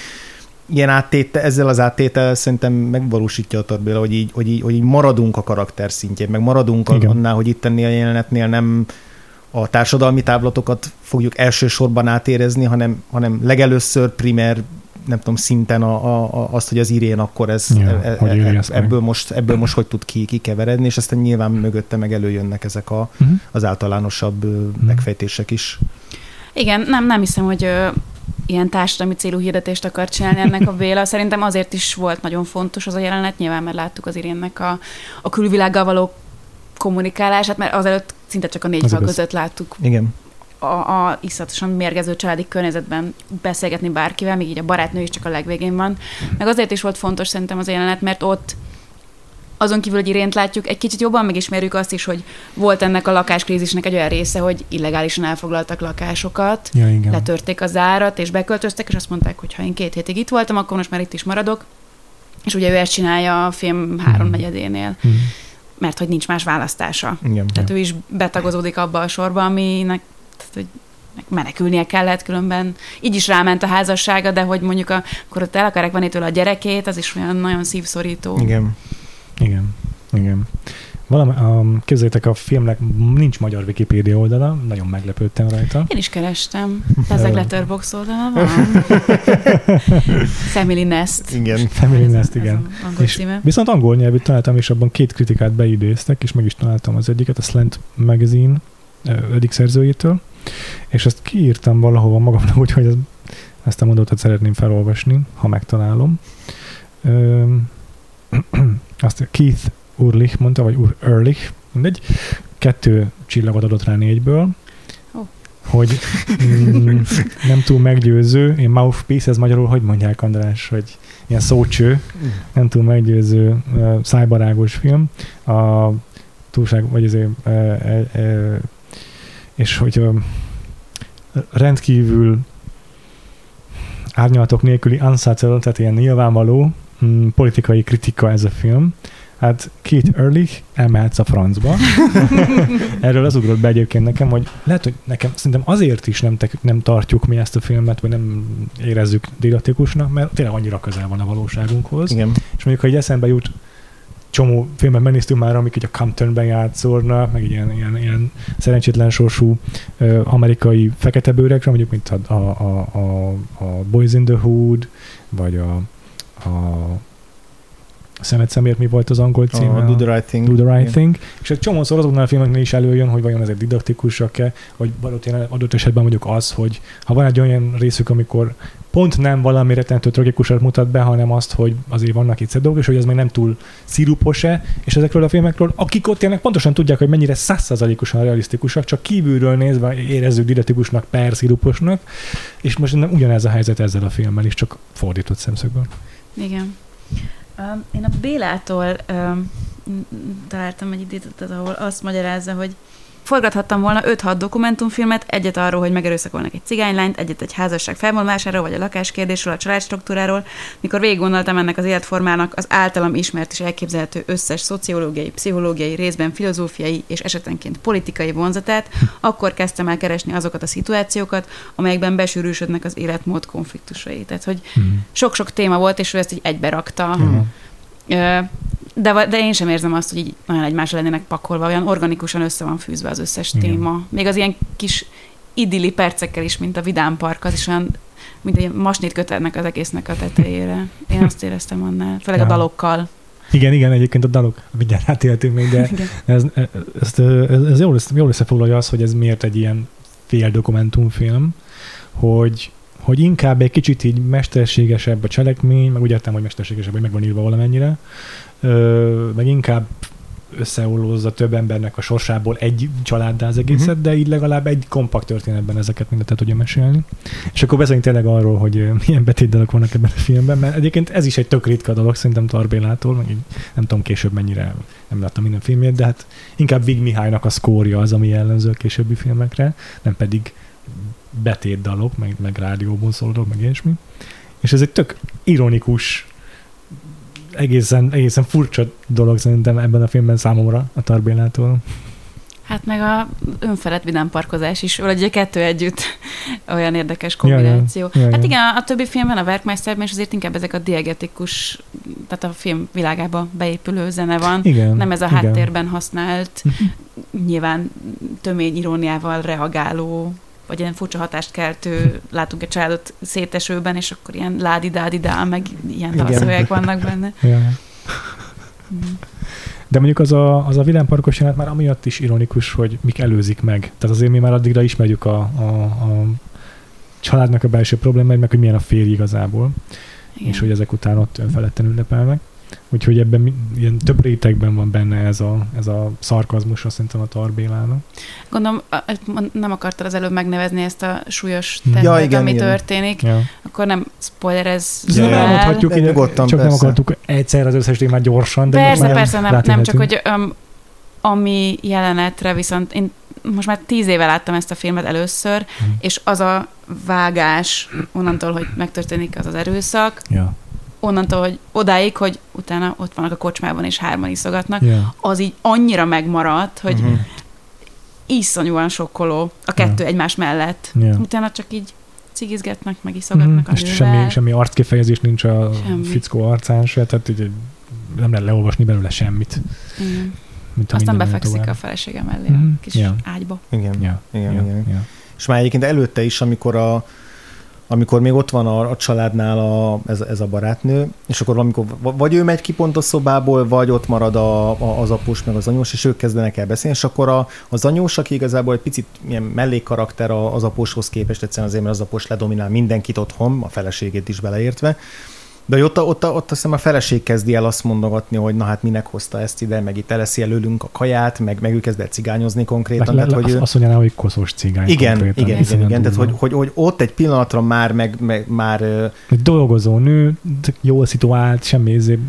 ilyen áttétel, ezzel az áttétel szerintem megvalósítja a Tarbéla, hogy így, hogy, így, hogy így maradunk a karakter szintjén, meg maradunk Igen. annál, hogy itt ennél a jelenetnél nem a társadalmi táblatokat fogjuk elsősorban átérezni, hanem, hanem legelőször primer nem tudom, szinten a, a, a, azt, hogy az Irén akkor ez, Ja, e, hogy ezt meg. ebből, most, ebből most hogy tud ki, kikeveredni, és aztán nyilván mögötte meg előjönnek ezek a, Uh-huh. az általánosabb mm. megfejtések is. Igen, nem, nem hiszem, hogy ö, ilyen társadalmi célú hirdetést akar csinálni ennek a Béla. Szerintem azért is volt nagyon fontos az a jelenet, nyilván mert láttuk az Irénnek a, a külvilággal való kommunikálását, mert azelőtt szinte csak a négy fal között láttuk Igen. A, a iszatosan mérgező családi környezetben beszélgetni bárkivel, még így a barátnő is csak a legvégén van. Meg azért is volt fontos szerintem az jelenet, mert ott azon kívül, hogy irént látjuk, egy kicsit jobban megismerjük azt is, hogy volt ennek a lakáskrízisnek egy olyan része, hogy illegálisan elfoglaltak lakásokat, Ja, igen. letörték az árat, és beköltöztek, és azt mondták, hogy ha én két hétig itt voltam, akkor most már itt is maradok. És ugye ő ezt csinálja a film háromnegyedénél, Mhm. mert hogy nincs más választása. Igen. Tehát ő is betagozódik abba a sorba, aminek tehát, hogy menekülnie kellett, különben így is ráment a házassága, de hogy mondjuk a, akkor ott el akarják venni tőle a gyerekét, az is olyan nagyon szívszorító. Igen. Igen, igen. Valami, um, képzeljétek, a filmnek nincs magyar Wikipédia oldala, nagyon meglepődtem rajta. Én is kerestem. Ezek. Letterbox oldala van. Family Nest. Igen. Family Ez a- Nest, ez igen. a angol És címe. viszont angol nyelvűt találtam, és abban két kritikát beidéztek, és meg is találtam az egyiket, a Slant Magazine ödik szerzőjétől, és ezt kiírtam valahova magamnak, úgyhogy ez, ezt a mondatot szeretném felolvasni, ha megtalálom. Öm, azt Keith Urlich mondta, vagy Ur Ehrlich, mindegy, kettő csillagot adott rá négyből, Ó. hogy mm, nem túl meggyőző, én mouthpiece, ez magyarul hogy mondják András, hogy ilyen szócső, nem túl meggyőző uh, szájbarágos film. A túlság, vagy azért, uh, uh, és hogy rendkívül árnyalatok nélküli unsubtle, tehát ilyen nyilvánvaló mm, politikai kritika ez a film. Hát Keith Ehrlich elmehetsz a francba. Erről az ugrott be egyébként nekem, hogy lehet, hogy nekem szerintem azért is nem, tek, nem tartjuk mi ezt a filmet, vagy nem érezzük didaktikusnak, mert tényleg annyira közel van a valóságunkhoz. Igen. És mondjuk, ha egy eszembe jut, csomó filmet megnéztünk már, amik így a Comptonben játszolnak, meg ilyen, ilyen, ilyen szerencsétlen sorsú ö, amerikai fekete bőrekre, mondjuk, mint a, a, a, a, a Boys in the Hood, vagy a, a Szemet szemért mi volt az angol címe? A Do the Right Thing. Do the Right. Thing. És egy csomószor azoknál a filmeknél is előjön, hogy vajon ezek didaktikusak-e, vagy adott esetben mondjuk az, hogy ha van egy olyan részük, amikor pont nem valami rettentő tragikusat mutat be, hanem azt, hogy azért vannak itt dolgok, és hogy ez még nem túl szirupos-e, és ezekről a filmekről, akik ott élnek, pontosan tudják, hogy mennyire százszázalékosan realisztikusak, csak kívülről nézve érezzük didaktikusnak, per sziruposnak, és most nem ugyanez a helyzet ezzel a filmmel is, csak fordított szemszögből. Igen. Én a Bélától találtam egy idézetet, ahol azt magyarázza, hogy forgathattam volna 5-6 dokumentumfilmet, egyet arról, hogy megerőszakolnak egy cigánylányt, egyet egy házasság felmondásáról, vagy a lakáskérdésről, a családstruktúráról, mikor végig gondoltam ennek az életformának az általam ismert és elképzelhető összes szociológiai, pszichológiai, részben filozófiai és esetenként politikai vonzatát, akkor kezdtem el keresni azokat a szituációkat, amelyekben besűrűsödnek az életmód konfliktusai. Tehát, hogy Hmm. sok-sok téma volt, és ő ezt így egybe rakta. De, de én sem érzem azt, hogy így nagyon egymásra lennének pakolva, olyan organikusan össze van fűzve az összes Igen. téma. Még az ilyen kis idilli percekkel is, mint a Vidám Park, az is olyan, mint egy masnit kötődnek az egésznek a tetejére. Én azt éreztem annál, főleg a Ja. dalokkal. Igen, igen, egyébként a dalok, mindjárt átéltünk még, de Igen. ez, ez, ez, ez jól, jól összefoglalja az, hogy ez miért egy ilyen fél dokumentumfilm, hogy, hogy inkább egy kicsit így mesterségesebb a cselekmény, meg úgy értem, hogy mesterségesebb, hogy meg van írva valamennyire, ö, meg inkább összeollózza több embernek a sorsából egy családdá az egészet, uh-huh. de így legalább egy kompakt történetben ezeket mindet el tudja mesélni. És akkor beszéljünk tényleg arról, hogy milyen betétdalok vannak ebben a filmben, mert egyébként ez is egy tök ritka dolog, szerintem Tarbélától, meg így nem tudom később mennyire nem láttam minden filmjét, de hát inkább Vig Mihálynak a szkória az, ami jellemző a későbbi filmekre, nem pedig betétdalok, meg, meg rádióból szóló dolog, meg ilyesmi. És ez egy tök ironikus, egészen, egészen furcsa dolog szerintem ebben a filmben számomra a Tarbélától. Hát meg a önfelett vidám parkozás is, vagy a kettő együtt olyan érdekes kombináció. Ja, ja. Ja, Hát igen, a többi filmben, a Werkmeisterben is azért inkább ezek a diegetikus, tehát a film világába beépülő zene van. Igen, Nem ez a igen. háttérben használt, nyilván tömény iróniával reagáló, vagy ilyen furcsa hatást keltő, látunk egy családot szétesőben, és akkor ilyen ládi-dádi-dá, meg ilyen dalszövegek vannak benne. Mm. De mondjuk az a, az a villámparkos jelenet már amiatt is ironikus, hogy mik előzik meg. Tehát azért mi már addigra ismerjük a, a, a családnak a belső problémáit, meg hogy milyen a férj igazából, Igen. és hogy ezek után ott önfeledten ünnepelnek. Úgyhogy ebben ilyen több rétegben van benne ez a, ez a szarkazmus, azt szerintem a Tarbélának. Gondolom, nem akartad az előbb megnevezni ezt a súlyos Ja, tettet, igen, ami igen. történik, Ja. akkor nem spoilerez Ja, Ja, ja. el. elmondhatjuk, így, Nyugodtan, csak nem persze. akartuk egyszer az összes témát gyorsan, de Persze, már persze, nem, nem csak hogy um, ami jelenetre viszont én most már tíz éve láttam ezt a filmet először, Mhm. és az a vágás onnantól, hogy megtörténik az az erőszak, Ja, onnantól, hogy odáig, hogy utána ott vannak a kocsmában és hárman iszogatnak, ja. az így annyira megmaradt, hogy Mhm. iszonyúan sokkoló a kettő Ja. egymás mellett. Ja. Utána csak így cigizgetnek, meg iszogatnak Mhm, a és nővel. semmi, semmi arckifejezés nincs a Semmi. fickó arcán se, tehát így nem lehet leolvasni belőle semmit. Igen. Mint Aztán befekszik tovább. a felesége mellé Mhm. a kis Ja. ágyba. Igen. Ja, Igen, ja, igen. Ja. És már egyébként előtte is, amikor a amikor még ott van a, a családnál a, ez, ez a barátnő, és akkor amikor vagy ő megy ki pont a szobából, vagy ott marad a, a, az apus meg az anyós, és ők kezdenek el beszélni, és akkor a, az anyós, aki igazából egy picit ilyen mellékkarakter az apóshoz képest, egyszerűen azért, mert az após ledominál mindenkit otthon, a feleségét is beleértve, de ott, ott, ott azt hiszem a feleség kezdi el azt mondogatni, hogy na hát minek hozta ezt ide, meg itt eleszi előlünk a kaját, meg, meg ő kezd el cigányozni konkrétan. Le, le, tehát, hogy azt, ő... azt mondaná, hogy koszos cigány. Igen, konkrétan. igen, igen, igen. Tehát, hogy, hogy, hogy, ott egy pillanatra már, meg, meg már Egy dolgozó nő, jól szituált, semmi izé,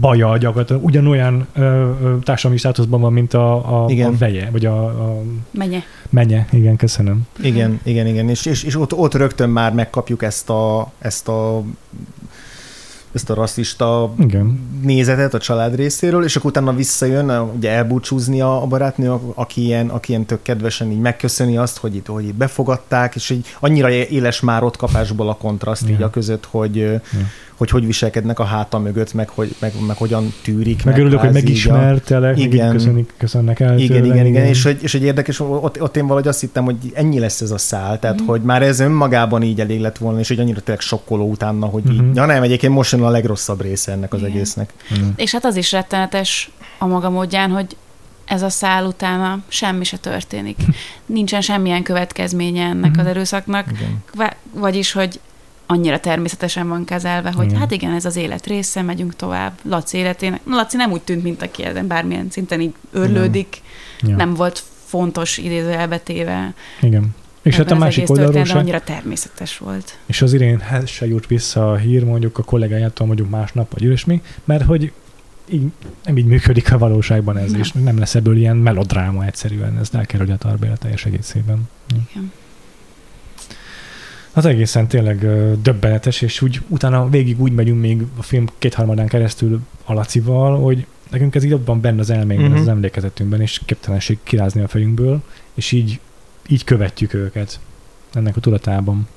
baja gyakorlatilag. Ugyanolyan ö, ö, társadalmi státuszban van, mint a, a, Igen. a veje, vagy a, a Menje. menye. Igen, köszönöm. igen, igen, igen, és, és, és ott, ott rögtön már megkapjuk ezt a, ezt a ezt a rasszista Igen. nézetet a család részéről, és akkor utána visszajön, ugye elbúcsúzni a, a barátnő, aki ilyen, aki ilyen tök kedvesen így megköszöni azt, hogy itt, hogy itt befogadták, és így annyira éles már ott kapásból a kontraszt Ja. így a között, hogy, ö, hogy hogy viselkednek a háta mögött, meg, hogy, meg, meg hogyan tűrik. Meg örülök, hogy megismertelek, meg Igen. köszönik, köszönnek el. Igen, tőle, igen, igen, és hogy, és hogy érdekes, ott, ott én valahogy azt hittem, hogy ennyi lesz ez a szál, tehát Mhm. hogy már ez önmagában így elég lett volna, és hogy annyira tényleg sokkoló utána, hogy így, Mhm. ja nem, egyébként most jön a legrosszabb része ennek az Igen. egésznek. Igen. És hát az is rettenetes a maga módján, hogy ez a szál utána semmi se történik. Nincsen semmilyen következménye ennek Mhm. az erőszaknak, Igen. Va- vagyis, hogy annyira természetesen van kezelve, hogy Igen. hát igen, ez az élet része, megyünk tovább. Laci életének. Na, Laci nem úgy tűnt, mint aki ezen bármilyen szinten így örlődik, Ja. nem volt fontos idézőjelbetéve. Igen. És hát a másik oldalról sem. annyira természetes volt. És az Irénhez se jut vissza a hír mondjuk a kollégájától mondjuk másnap, vagy ilyesmi, mert hogy így, nem így működik a valóságban ez, Nem. és nem lesz ebből ilyen melodráma egyszerűen, ez elkerülje a tarbéle teljes egészében. Igen. Az egészen tényleg döbbenetes, és úgy utána végig úgy megyünk még a film kétharmadán keresztül a Lacival, hogy nekünk ez így jobban benne az elménkben, uh-huh. az emlékezetünkben, és képtelenség kirázni a fejünkből, és így, így követjük őket ennek a tudatában.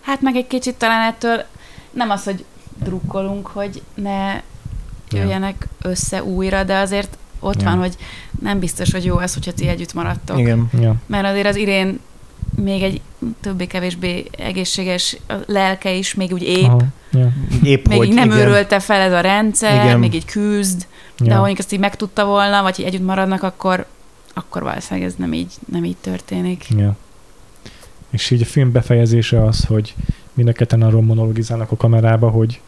Hát meg egy kicsit talán ettől nem az, hogy drukkolunk, hogy ne jöjjenek össze újra, de azért ott Ja. van, hogy nem biztos, hogy jó ez, hogyha ti együtt maradtok. Igen. Ja. Mert azért az Irén még egy többé-kevésbé egészséges lelke is, még úgy épp, Aha, ja, Épp még hogy, így nem igen. őrölte fel ez a rendszer, Igen. még így küzd, de ha mondjuk ezt így megtudta volna, vagy hogy együtt maradnak, akkor, akkor valószínűleg ez nem így, nem így történik. Ja. És így a film befejezése az, hogy mind a ketten arról monologizálnak a kamerába, hogy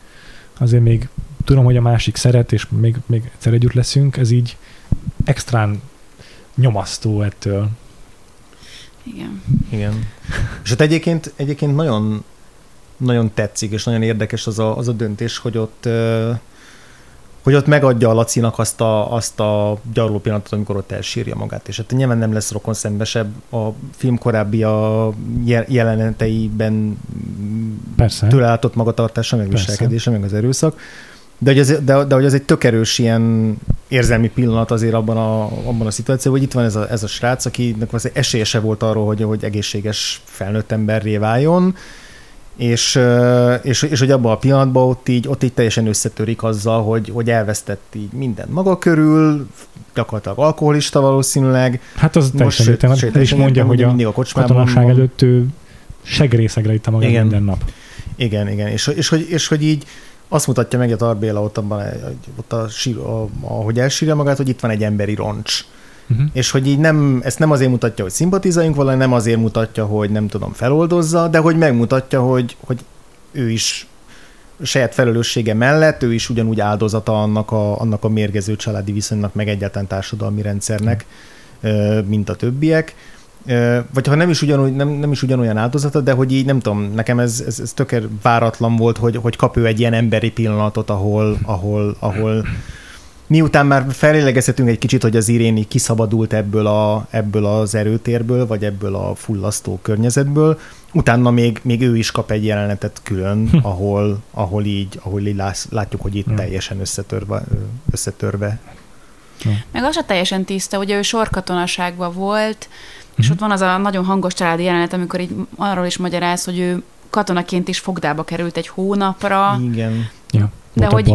azért még tudom, hogy a másik szeret, és még, még egyszer együtt leszünk, ez így extrán nyomasztó ettől. Igen. Igen. És hát egyébként, egyébként nagyon, nagyon tetszik, és nagyon érdekes az a, az a döntés, hogy ott hogy ott megadja a Lacinak azt a, azt a gyarló pillanatot, amikor ott elsírja magát. És hát nyilván nem lesz rokon szembesebb a film korábbi a je- jeleneteiben Persze. tőle látott magatartása, meg Persze. viselkedése, meg az erőszak. De hogy, ez, de, de hogy ez egy tök erős ilyen érzelmi pillanat azért abban a, abban a szituációban, hogy itt van ez a, ez a srác, akinek az esélye se volt arról, hogy, hogy egészséges felnőtt emberré váljon, és, és, és hogy abban a pillanatban ott így, ott így teljesen összetörik azzal, hogy, hogy elvesztett így mindent maga körül, gyakorlatilag alkoholista valószínűleg. Hát az teljesen sőt, sőt, El is mondja, hogy a mindig a kocsmában katonaság előtt ő segrészegre itta magát minden nap. Igen, igen, és, és, hogy, és hogy így azt mutatja meg a Tarbéla ott, abban, ott a, a, ahogy elsírja magát, hogy itt van egy emberi roncs. Uh-huh. És hogy így nem, ezt nem azért mutatja, hogy szimpatizáljunk vele, nem azért mutatja, hogy nem tudom, feloldozza, de hogy megmutatja, hogy, hogy ő is saját felelőssége mellett, ő is ugyanúgy áldozata annak a, annak a mérgező családi viszonynak, meg egyáltalán társadalmi rendszernek, ö, mint a többiek. Vagy ha nem is, ugyanúgy, nem, nem is ugyanolyan áldozata, de hogy így nem tudom, nekem ez, ez, ez tökér váratlan volt, hogy, hogy kap ő egy ilyen emberi pillanatot, ahol, ahol, ahol miután már felélegezhetünk egy kicsit, hogy az Iréni kiszabadult ebből, a, ebből az erőtérből, vagy ebből a fullasztó környezetből, utána még, még ő is kap egy jelenetet külön, ahol, ahol így, ahol így látjuk, hogy itt Ja. teljesen összetörve, összetörve. Meg az se teljesen tiszta, ugye ő sorkatonaságban volt, és Mhm. ott van az a nagyon hangos családi jelenet, amikor így arról is magyaráz, hogy ő katonaként is fogdába került egy hónapra, Igen. Ja. de hogy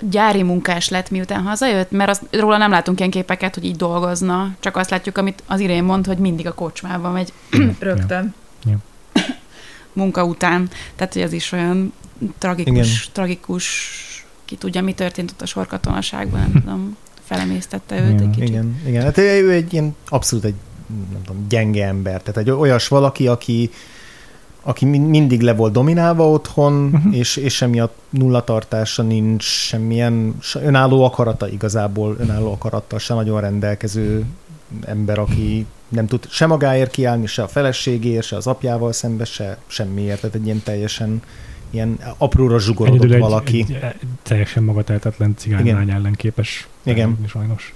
gyári munkás lett, miután hazajött, mert az, róla nem látunk ilyen képeket, hogy így dolgozna, csak azt látjuk, amit az Irén mond, hogy mindig a kocsmában megy rögtön. Ja. Munka után. Tehát, hogy ez is olyan tragikus, Igen. tragikus, ki tudja, mi történt ott a sorkatonaságban, nem tudom, felemésztette őt Igen. egy kicsit. Igen, igen. Hát ő egy ilyen abszolút egy nem tudom, gyenge ember. Tehát egy olyas valaki, aki, aki min- mindig le volt dominálva otthon, uh-huh. és, és emiatt nullatartása nincs, semmilyen se- önálló akarata igazából, önálló akarattal sem nagyon rendelkező ember, aki nem tud se magáért kiállni, se a feleségért, se az apjával szembe, se semmiért. Tehát egy ilyen teljesen ilyen apróra zsugorodott egy, valaki. egy, egy teljesen magatehetetlen cigánylány ellen képes. Igen. Sajnos.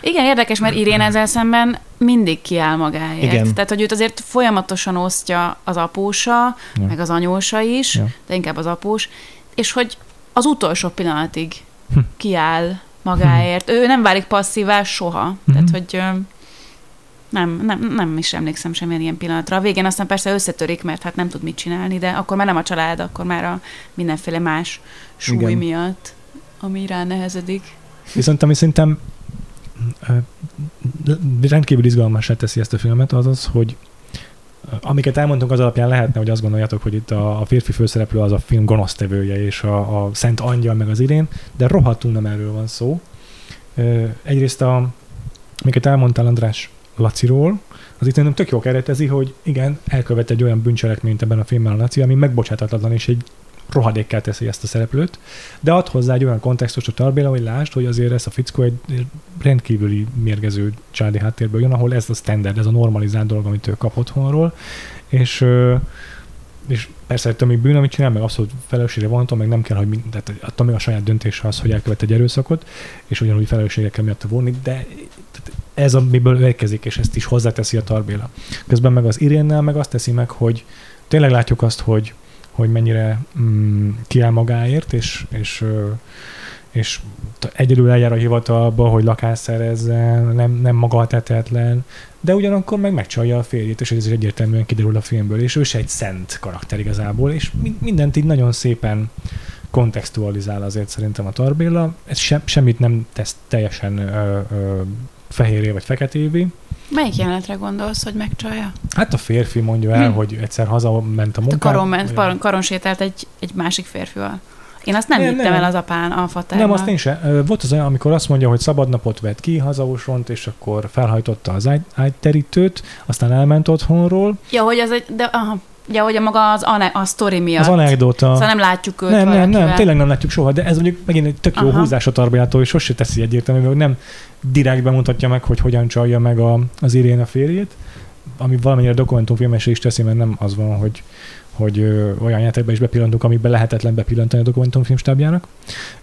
Igen, érdekes, mert Irén ezzel szemben mindig kiáll magáért. Igen. Tehát, hogy őt azért folyamatosan osztja az apósa, Ja. meg az anyósa is, Ja. de inkább az após, és hogy az utolsó pillanatig Hm. kiáll magáért. Ő nem válik passzívá soha. Tehát, Mhm. hogy nem, nem, nem is emlékszem semmilyen ilyen pillanatra. A végén aztán persze összetörik, mert hát nem tud mit csinálni, de akkor már nem a család, akkor már a mindenféle más súly Igen. miatt, ami rá nehezedik. Viszont ami szerintem rendkívül izgalmasá teszi ezt a filmet, az az, hogy amiket elmondtunk az alapján lehetne, hogy azt gondoljátok, hogy itt a, a férfi főszereplő az a film gonosztevője, és a, a Szent Angyal meg az Irén, de rohadtul nem erről van szó. Egyrészt a, amiket elmondtál András Laciról, az itt szerintem tök jó keretezi, hogy igen, elkövet egy olyan bűncselekményt ebben a filmben a Laci, ami megbocsátatlan, és egy rohadékkel teszi ezt a szereplőt, de ad hozzá egy olyan kontextust a Tarbéla, hogy lásd, hogy azért ez a fickó egy rendkívüli mérgező családi háttérből jön, ahol ez a standard, ez a normalizált dolog, amit ő kap otthonról, és és persze egy tömű bűn, amit csinál, meg abszolút felelősségre vonatom, meg nem kell, hogy mind, tehát attól még a saját döntése az, hogy elkövet egy erőszakot, és ugyanúgy felelősségre kell miatt vonni, de ez, amiből érkezik, és ezt is hozzáteszi a Tarbéla. Közben meg az Irénnel meg azt teszi meg, hogy tényleg látjuk azt, hogy, hogy mennyire mm, kiáll magáért, és, és, és egyedül eljár a hivatalba, hogy lakást szerezzen, nem, nem maga tetetlen, de ugyanakkor meg megcsalja a férjét, és ez is egyértelműen kiderül a filmből, és ő se egy szent karakter igazából, és mindent így nagyon szépen kontextualizál azért szerintem a Tarbéla. Ez se, semmit nem tesz teljesen ö, ö, fehéré vagy feketévé. Melyik jelenetre gondolsz, hogy megcsalja? Hát a férfi mondja el, hm. hogy egyszer hazament a munkába. Karon, ment, karon, karon sétált egy, egy másik férfival. Én azt nem, nem hittem nem. el az apán, a fatárnak. Nem, azt én sem. Volt az olyan, amikor azt mondja, hogy szabadnapot vett ki, hazausont, és akkor felhajtotta az ágyterítőt, aztán elment otthonról. Ja, hogy az egy, de aha, Ja, hogy a maga az ane- a sztori miatt. Az anekdota. Szóval nem látjuk őt Nem, nem, nem, tényleg nem látjuk soha, de ez mondjuk megint egy tök jó Aha. húzás a Tarbéjától, hogy sose teszi egyértelmű, hogy nem direkt bemutatja meg, hogy hogyan csalja meg a, az Irén a férjét, ami valamennyire dokumentumfilmesre is teszi, mert nem az van, hogy hogy ö, olyan játékba is bepillantunk, amikben lehetetlen bepillantani a dokumentumfilm stábjának.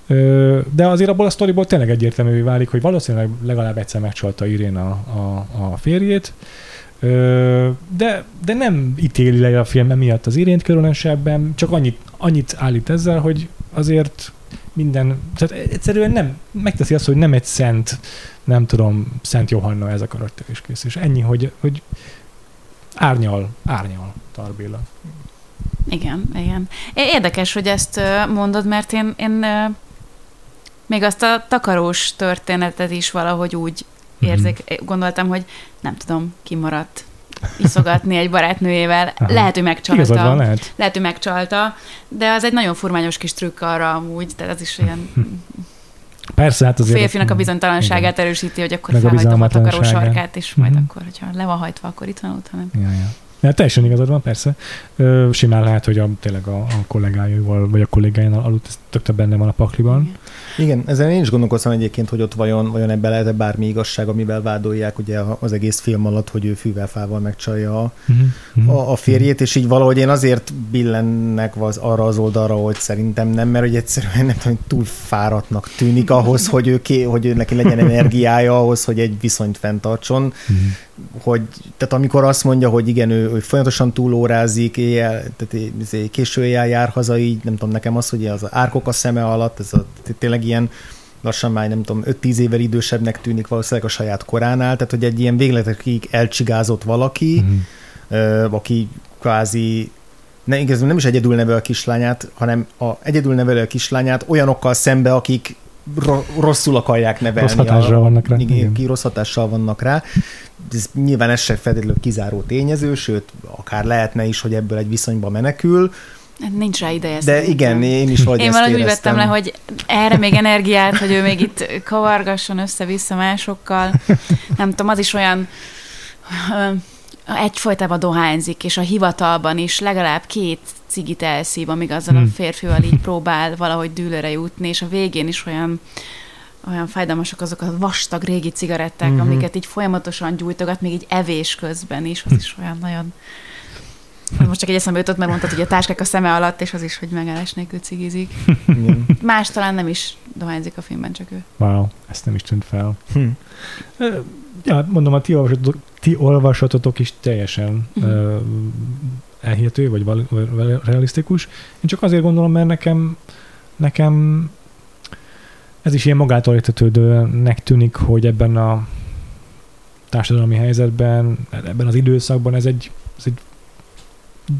Ö, de azért abból a sztoriból tényleg egyértelművé válik, hogy valószínűleg legalább egyszer megcsalta Irén a, a, a férjét, de, de nem ítéli le a film miatt az Irént különösebben, csak annyit, annyit állít ezzel, hogy azért minden, tehát egyszerűen nem, megteszi azt, hogy nem egy szent, nem tudom, Szent Johanna ez a karakter is kész, és ennyi, hogy, hogy árnyal, árnyal Tarbéla. Igen, igen. Érdekes, hogy ezt mondod, mert én, én még azt a takarós történetet is valahogy úgy mhm. érzek, mm-hmm. gondoltam, hogy nem tudom, kimaradt iszogatni egy barátnőjével. Aha. Lehet, hogy megcsalta. van, lehet. lehet, hogy megcsalta, de az egy nagyon furmányos kis trükk arra amúgy, tehát az is olyan Persze, hát azért... Férfinak a bizonytalanságát igen. erősíti, hogy akkor felhajtom a takaró sarkát, és majd mm-hmm. akkor, hogyha le van hajtva, akkor itt van utána. Ja, ja. Ja, teljesen igazad van, persze. Ö, simán lehet, hogy a, tényleg a, a kollégájával, vagy a kollégájánál aludt, ez tök benne van a pakliban. Igen. Igen, ezen én is gondolkoztam egyébként, hogy ott vajon, vajon ebben lehet-e bármi igazság, amivel vádolják ugye az egész film alatt, hogy ő fűvel fával megcsalja a, uh-huh. a, a férjét, és így valahogy én azért billennek az arra az oldalra, hogy szerintem nem, mert hogy egyszerűen nem tudom, túl fáradtnak tűnik ahhoz, hogy, ő ké, hogy ő neki legyen energiája ahhoz, hogy egy viszonyt fenntartson. Uh-huh hogy, tehát amikor azt mondja, hogy igen, ő, ő folyamatosan túlórázik, éjjel, tehát izé, késő éjjel jár haza, így nem tudom, nekem az, hogy az árkok a szeme alatt, ez a, tényleg ilyen lassan már nem tudom, 5-10 évvel idősebbnek tűnik valószínűleg a saját koránál, tehát hogy egy ilyen végletekig elcsigázott valaki, mm-hmm. ö, aki kvázi ne, igazán nem is egyedül nevel a kislányát, hanem a egyedül nevelő a kislányát olyanokkal szembe, akik rosszul akarják nevelni. Rossz hatással vannak rá. Igen, ki rossz hatással vannak rá. Ez nyilván ez se feltétlenül kizáró tényező, sőt, akár lehetne is, hogy ebből egy viszonyba menekül. Nincs rá ideje. De igen, én is vagy Én valahogy úgy vettem le, hogy erre még energiát, hogy ő még itt kavargasson össze-vissza másokkal. Nem tudom, az is olyan egyfolytában dohányzik, és a hivatalban is legalább két cigit elszív, amíg azzal hmm. a férfival így próbál valahogy dűlőre jutni, és a végén is olyan olyan fájdalmasak azok a vastag régi cigaretták, mm-hmm. amiket így folyamatosan gyújtogat, még így evés közben is, az is olyan nagyon... Most csak egy eszembe jutott, mert mondtad, hogy a táskák a szeme alatt, és az is, hogy megállás nélkül cigizik. Más talán nem is dohányzik a filmben, csak ő. Wow, ezt nem is tűnt fel. Hm. Ja, mondom, a ti olvasatotok, ti olvasatotok is teljesen mm. Elhihető, vagy, val- vagy realisztikus. Én csak azért gondolom, mert nekem, nekem ez is ilyen magától értetődőnek tűnik, hogy ebben a társadalmi helyzetben, ebben az időszakban ez egy, ez egy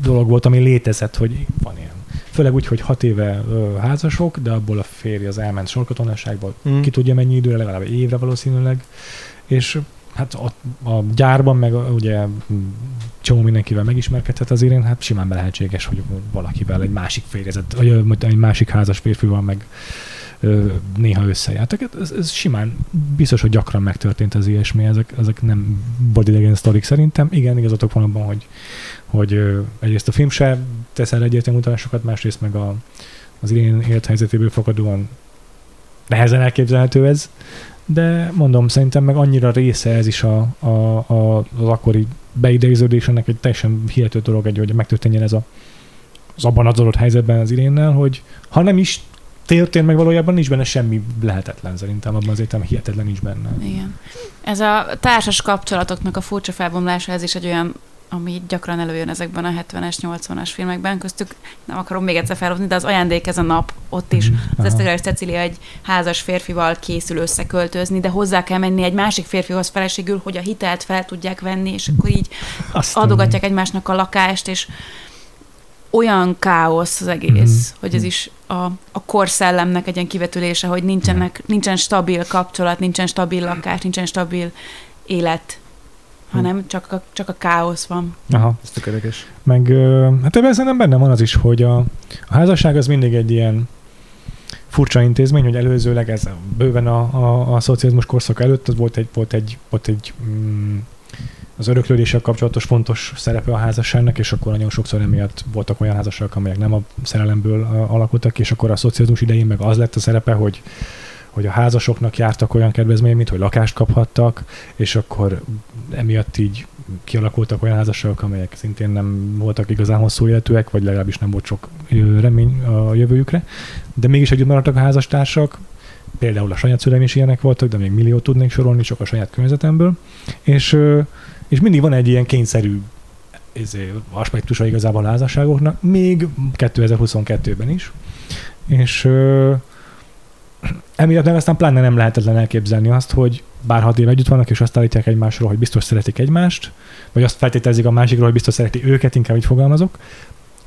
dolog volt, ami létezett, hogy van ilyen. Főleg úgy, hogy hat éve ö, házasok, de abból a férj az elment sorkatonaságba, mm. ki tudja mennyi időre, legalább évre valószínűleg, és hát a, a gyárban meg ugye csomó mindenkivel megismerkedhet az én, hát simán lehetséges, hogy valakivel egy másik férjezet, vagy egy másik házas férfival meg ö, néha összejártak. Ez, ez simán, biztos, hogy gyakran megtörtént az ilyesmi, ezek, ezek nem bodylegend sztorik szerintem. Igen, igazatok van abban, hogy, hogy egyrészt a film se tesz el egyértelmű utalásokat, másrészt meg a, az én élethelyzetéből fakadóan nehezen elképzelhető ez, de mondom, szerintem meg annyira része ez is a, a, a, az akkori beidegződés, ennek egy teljesen hihető dolog, egy, hogy megtörténjen ez a, az abban az adott helyzetben az irénnel, hogy ha nem is történt meg valójában, nincs benne semmi lehetetlen szerintem, abban az értelemben hihetetlen nincs benne. Igen. Ez a társas kapcsolatoknak a furcsa felbomlása, ez is egy olyan ami gyakran előjön ezekben a 70-es, 80-as filmekben, köztük nem akarom még egyszer felhozni, de az ajándék ez a nap, ott is Mhm. az Aha. Eszter Cecília egy házas férfival készül összeköltözni, de hozzá kell menni egy másik férfihoz feleségül, hogy a hitelt fel tudják venni, és akkor így Aztán- adogatják egymásnak a lakást, és olyan káosz az egész, Mhm. hogy ez is a, a korszellemnek egy ilyen kivetülése, hogy nincsenek, nincsen stabil kapcsolat, nincsen stabil lakás, nincsen stabil élet, hanem csak a, csak a káosz van. Aha. Ez tökéletes. Meg hát ebben szerintem benne van az is, hogy a, a házasság az mindig egy ilyen furcsa intézmény, hogy előzőleg ez bőven a, a, a szocializmus korszak előtt az volt egy, volt egy, volt egy mm, az öröklődéssel kapcsolatos fontos szerepe a házasságnak, és akkor nagyon sokszor emiatt voltak olyan házasságok, amelyek nem a szerelemből alakultak és akkor a szocializmus idején meg az lett a szerepe, hogy hogy a házasoknak jártak olyan kedvezmények, mint hogy lakást kaphattak, és akkor emiatt így kialakultak olyan házasságok, amelyek szintén nem voltak igazán hosszú életűek, vagy legalábbis nem volt sok remény a jövőjükre, de mégis együtt maradtak a házastársak, például a saját szüleim is ilyenek voltak, de még milliót tudnék sorolni csak a saját környezetemből, és, és mindig van egy ilyen kényszerű izé, aspektusa igazából a házasságoknak, még 2022-ben is, és emiatt meg aztán pláne nem lehetetlen elképzelni azt, hogy bár hat év együtt vannak, és azt állítják egymásról, hogy biztos szeretik egymást, vagy azt feltételezik a másikról, hogy biztos szereti őket, inkább így fogalmazok,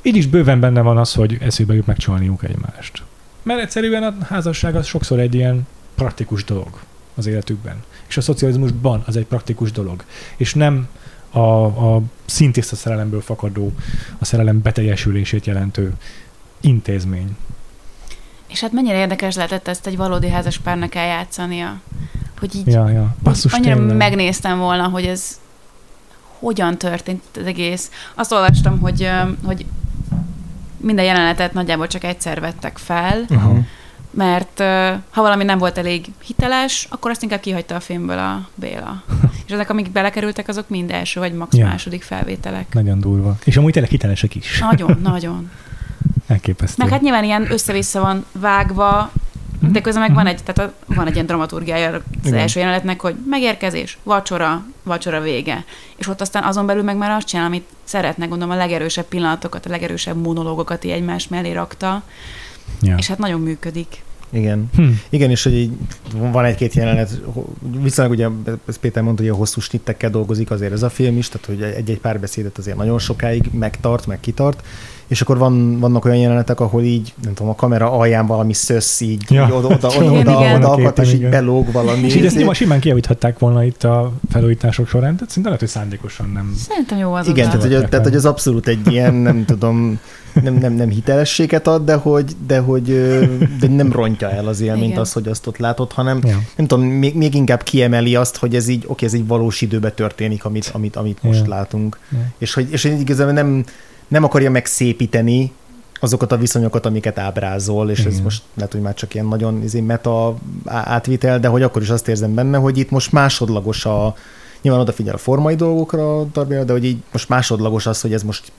így is bőven benne van az, hogy eszébe jut megcsalniuk egymást. Mert egyszerűen a házasság az sokszor egy ilyen praktikus dolog az életükben. És a szocializmusban az egy praktikus dolog. És nem a, a szintiszta szerelemből fakadó, a szerelem beteljesülését jelentő intézmény. És hát mennyire érdekes lehetett ezt egy valódi házas párnak eljátszania, hogy így Ja, ja. Basszus, annyira tényleg. megnéztem volna, hogy ez hogyan történt az egész. Azt olvastam, hogy, hogy minden jelenetet nagyjából csak egyszer vettek fel, Aha. mert ha valami nem volt elég hiteles, akkor azt inkább kihagyta a filmből a Béla. És ezek, amik belekerültek, azok mind első vagy max Ja. második felvételek. Nagyon durva. És amúgy tényleg hitelesek is. Nagyon, nagyon. Elképesztő. Meg hát nyilván ilyen össze-vissza van vágva, de közben meg van egy, tehát a, van egy ilyen dramaturgiája az Igen. első jelenetnek, hogy megérkezés, vacsora, vacsora vége. És ott aztán azon belül meg már azt csinál, amit szeretne, gondolom a legerősebb pillanatokat, a legerősebb monológokat így egymás mellé rakta, ja. és hát nagyon működik. Igen. Hm. Igen, és hogy így van egy-két jelenet, viszonylag ugye, ez Péter mondta, hogy a hosszú snittekkel dolgozik azért ez a film is, tehát hogy egy-egy párbeszédet azért nagyon sokáig megtart, meg kitart, és akkor van, vannak olyan jelenetek, ahol így, nem tudom, a kamera alján valami szösz így, Ja. így oda, oda, Igen, oda, oda, igen. oda akad, és így belóg valami. És így ezt nyilván simán kijavíthatták volna itt a felújítások során, tehát szinte lehet, hogy szándékosan nem. Szerintem jó az Igen, oda. tehát hogy, tehát hogy az abszolút egy ilyen, nem tudom, nem, nem, nem hitelességet ad, de hogy, de hogy de nem rontja el az élményt Igen. az, hogy azt ott látod, hanem Ja. nem tudom, még, még inkább kiemeli azt, hogy ez így, oké, ez így valós időben történik, amit, amit, amit most Ja. látunk. Ja. És hogy, és hogy igazából nem, nem akarja megszépíteni azokat a viszonyokat, amiket ábrázol, és ez Igen. most lehet, hogy már csak ilyen nagyon izé, meta átvitel, de hogy akkor is azt érzem benne, hogy itt most másodlagos a, nyilván odafigyel a formai dolgokra, Darby, de hogy így most másodlagos az, hogy ez most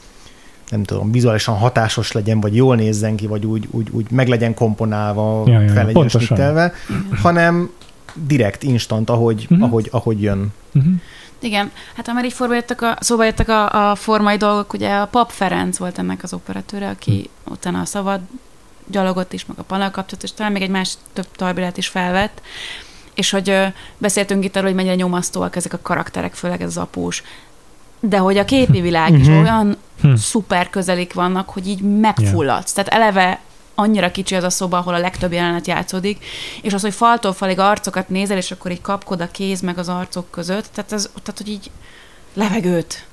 nem tudom, vizuálisan hatásos legyen, vagy jól nézzen ki, vagy úgy, úgy, úgy meg legyen komponálva, Ja, ja, fel legyen snittelve, hanem direkt, instant, ahogy, Mhm. ahogy, ahogy jön. Uh-huh. Igen, hát ha már így forba jöttek a, szóba jöttek a, a formai dolgok, ugye a Pap Ferenc volt ennek az operatőre, aki Hm. utána a szabad gyalogot is, meg a panel kapcsolatot, és talán még egy más több tarbilát is felvett, és hogy ö, beszéltünk itt arról, hogy mennyire nyomasztóak ezek a karakterek, főleg ez az após, de hogy a képi világ is Mhm. olyan Hm. szuper közelik vannak, hogy így megfulladsz. Tehát eleve annyira kicsi az a szoba, ahol a legtöbb jelenet játszódik, és az, hogy faltól falig arcokat nézel, és akkor így kapkod a kéz meg az arcok között, tehát, ez, tehát hogy így levegőt.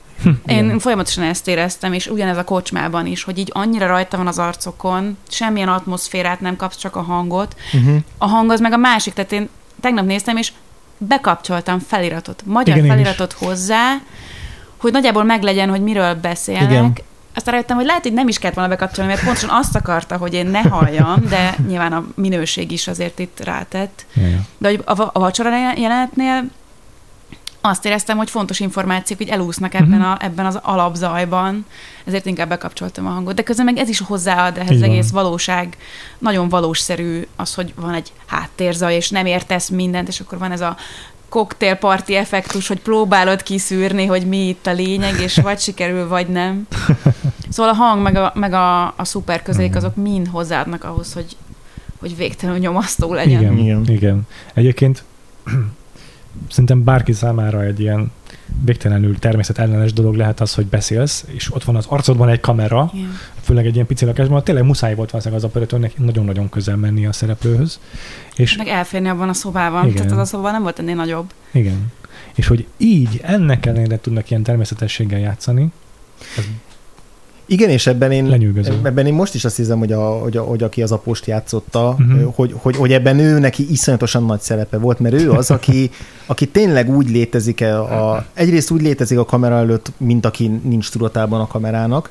Én Igen. folyamatosan ezt éreztem, és ugyanez a kocsmában is, hogy így annyira rajta van az arcokon, semmilyen atmoszférát nem kapsz, csak a hangot. Uh-huh. A hang az meg a másik, tehát én tegnap néztem, és bekapcsoltam feliratot, magyar Igen, feliratot hozzá, hogy nagyjából meglegyen, hogy miről beszélnek. Igen. Aztán rájöttem, hogy lehet, hogy nem is kellett volna bekapcsolni, mert pontosan azt akarta, hogy én ne halljam, de nyilván a minőség is azért itt rátett. Ja. De hogy a, a vacsora jelenetnél azt éreztem, hogy fontos információk így elúsznak ebben, Mhm. a, ebben az alapzajban, ezért inkább bekapcsoltam a hangot. De közben meg ez is hozzáad ehhez egész valóság, nagyon valószerű az, hogy van egy háttérzaj, és nem értesz mindent, és akkor van ez a koktélparti effektus, hogy próbálod kiszűrni, hogy mi itt a lényeg, és vagy sikerül, vagy nem. Szóval a hang meg a, meg a, a szuper közék, azok mind hozzáadnak ahhoz, hogy, hogy végtelenül nyomasztó legyen. Igen, Igen. igen, igen. Egyébként szerintem bárki számára egy ilyen végtelenül természetellenes dolog lehet az, hogy beszélsz, és ott van az arcodban egy kamera, Igen. főleg egy ilyen pici lakásban, tényleg muszáj volt valószínűleg az operatőrnek nagyon-nagyon közel menni a szereplőhöz. És Meg elférni abban a szobában. Igen. Tehát az a szoba nem volt ennél nagyobb. igen. És hogy így ennek ellenére tudnak ilyen természetességgel játszani, Igen, és ebben én, lenyűgöző. ebben én most is azt hiszem, hogy, a, hogy, a, hogy aki az apost játszotta, uh-huh. hogy, hogy, hogy ebben ő neki iszonyatosan nagy szerepe volt, mert ő az, aki, aki tényleg úgy létezik, a, a, egyrészt úgy létezik a kamera előtt, mint aki nincs tudatában a kamerának,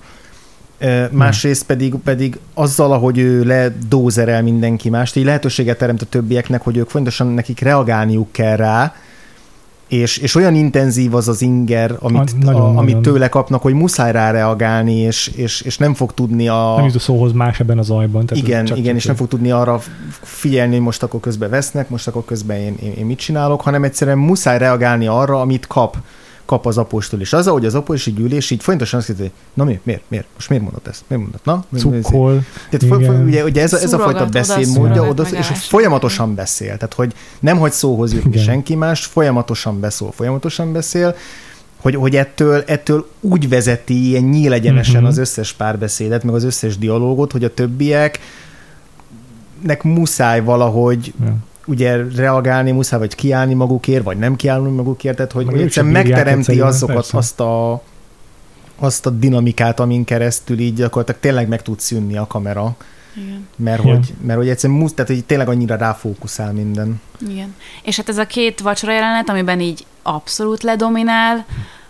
másrészt pedig, pedig azzal, ahogy ő ledózerel mindenki mást, így lehetőséget teremt a többieknek, hogy ők fontosan nekik reagálniuk kell rá, és, és olyan intenzív az az inger, amit, A- nagyon, a, amit nagyon. tőle kapnak, hogy muszáj rá reagálni, és, és, és nem fog tudni a... Nem jut a szóhoz más ebben a zajban. Tehát igen, csak, igen, csak és nem fog tudni arra figyelni, hogy most akkor közben vesznek, most akkor közben én, én, én mit csinálok, hanem egyszerűen muszáj reagálni arra, amit kap kap az apostól. És az, ahogy az apostosi gyűlés így folyamatosan azt kérdezi, na mi, miért, miért, most miért mondod ezt? Miért mondod? Na, Cukkol. tehát Igen. ugye, ugye ez, a, ez a fajta beszédmódja, oda, és folyamatosan beszél. Tehát, hogy nem hagy szóhoz jutni Igen. senki más, folyamatosan beszól, folyamatosan beszél, hogy, hogy ettől, ettől úgy vezeti ilyen nyílegyenesen Mhm. az összes párbeszédet, meg az összes dialógot, hogy a többiek nek muszáj valahogy Ja. Ugye reagálni, muszáj vagy kiállni magukért, vagy nem kiállni magukért, tehát hogy, egyszerűen megteremti azokat, persze. azt a, azt a dinamikát, amin keresztül így gyakorlatilag tényleg meg tud szűnni a kamera, Igen. mert, Igen. hogy, mert hogy egyszerűen musz, tehát hogy tényleg annyira ráfókuszál minden. Igen. És hát ez a két vacsora jelenet, amiben így abszolút ledominál,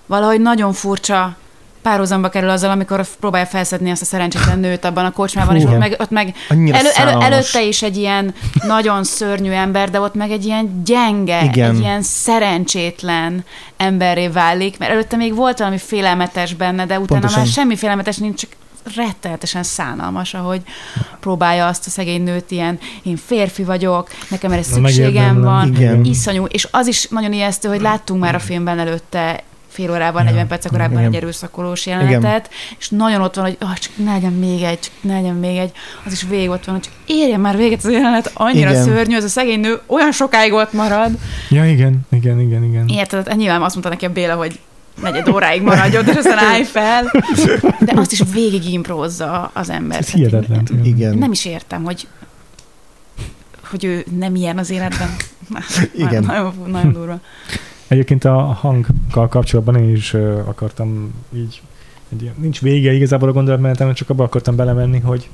valahogy nagyon furcsa párhuzamba kerül azzal, amikor próbálja felszedni azt a szerencsétlen nőt abban a kocsmában, Hú, és ott meg, ott meg elő, elő, előtte is egy ilyen nagyon szörnyű ember, de ott meg egy ilyen gyenge, Igen. egy ilyen szerencsétlen emberré válik, mert előtte még volt valami félelmetes benne, de utána Pontosan. már semmi félelmetes nincs, csak rettenetesen szánalmas, ahogy próbálja azt a szegény nőt ilyen, én férfi vagyok, nekem erre szükségem van, Igen. iszonyú, és az is nagyon ijesztő, hogy láttunk már a filmben előtte fél órában, Ja. 40 perc korábban Igen. egy erőszakolós jelenetet, és nagyon ott van, hogy oh, csak ne legyen még egy, csak ne legyen még egy, az is végig ott van, hogy csak érjen már véget az jelenet, annyira Igen. szörnyű, ez a szegény nő olyan sokáig ott marad. Ja, igen, igen, igen, igen. Érted, hát nyilván azt mondta neki a Béla, hogy negyed óráig maradjon, és aztán állj fel. De azt is végig imprózza az ember. Ez én- hihetetlen. tényleg. Igen. nem is értem, hogy hogy ő nem ilyen az életben. Igen. Nagyon, nagyon durva. Egyébként a hanggal kapcsolatban én is akartam így, egy ilyen, nincs vége igazából a gondolatmenetem, csak abba akartam belemenni, hogy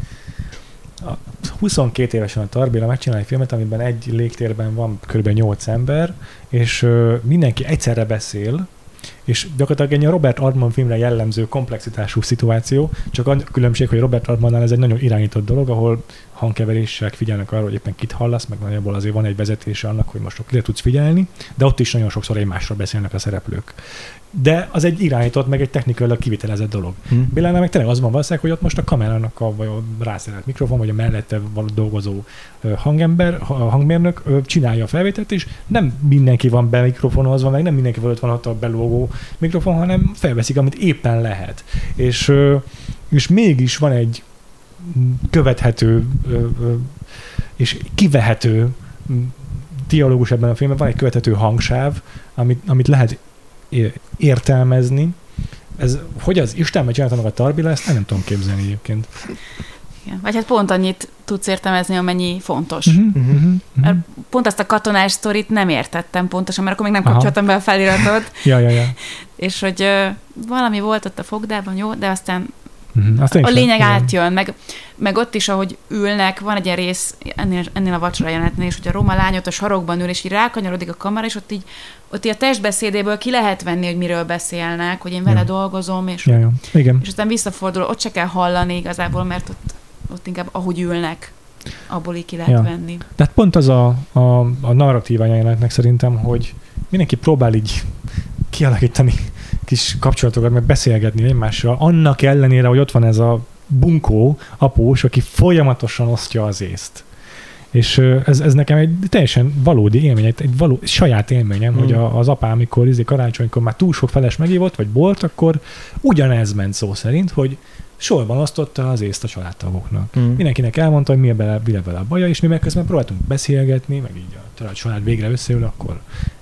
a 22 évesen a Tarbéla megcsinál egy filmet, amiben egy légtérben van kb. 8 ember, és mindenki egyszerre beszél, és gyakorlatilag egy Robert Altman filmre jellemző komplexitású szituáció, csak a különbség, hogy Robert Altmannál ez egy nagyon irányított dolog, ahol hangkeverések figyelnek arra, hogy éppen kit hallasz, meg nagyjából azért van egy vezetése annak, hogy most kire tudsz figyelni, de ott is nagyon sokszor egymásról beszélnek a szereplők. De az egy irányított, meg egy technikailag kivitelezett dolog. Hm. Bélánál meg tényleg az van valószínűleg, hogy ott most a kamerának a, vagy a rászerelt mikrofon, vagy a mellette való dolgozó hangember, hangmérnök csinálja a felvételt, és nem mindenki van be mikrofonozva, meg nem mindenki előtt van ott a belógó mikrofon, hanem felveszik, amit éppen lehet. És, és mégis van egy követhető és kivehető dialógus ebben a filmben, van egy követhető hangsáv, amit, amit lehet értelmezni. Ez, hogy az Isten meg csinálta meg a Tarbila, ezt nem tudom képzelni egyébként. Igen. Vagy hát pont annyit tudsz értelmezni, amennyi fontos. Mhm. Mert pont azt a katonás sztorit nem értettem pontosan, mert akkor még nem Aha. kapcsoltam be a feliratot, Ja, ja, ja. és hogy ö, valami volt ott a fogdában, jó, de aztán Azt én a sem- lényeg igen. átjön, meg, meg ott is, ahogy ülnek, van egy ilyen rész ennél, ennél a vacsora jelenetnél is, hogy a roma lány ott a sarokban ül, és így rákanyarodik a kamera, és ott így, ott így a testbeszédéből ki lehet venni, hogy miről beszélnek, hogy én vele Ja. dolgozom, és, Ja, ja. Igen. és aztán visszafordul, ott se kell hallani igazából, mert ott, ott inkább ahogy ülnek, abból így ki lehet Ja. venni. Tehát pont az a, a, a narratívája jelenetnek szerintem, hogy mindenki próbál így kialakítani kis kapcsolatokat, meg beszélgetni egymással, annak ellenére, hogy ott van ez a bunkó após, aki folyamatosan osztja az észt. És ez, ez nekem egy teljesen valódi élmény, egy, egy való, saját élményem, Hmm. hogy a, az apám, amikor izé karácsonykor már túl sok feles megívott, vagy bort, akkor ugyanez ment szó szerint, hogy sorban osztotta az észt a családtagoknak. Mm. Mindenkinek elmondta, hogy mi bele, mi vele a baja, és mi meg közben próbáltunk beszélgetni, meg így a család végre összeül, akkor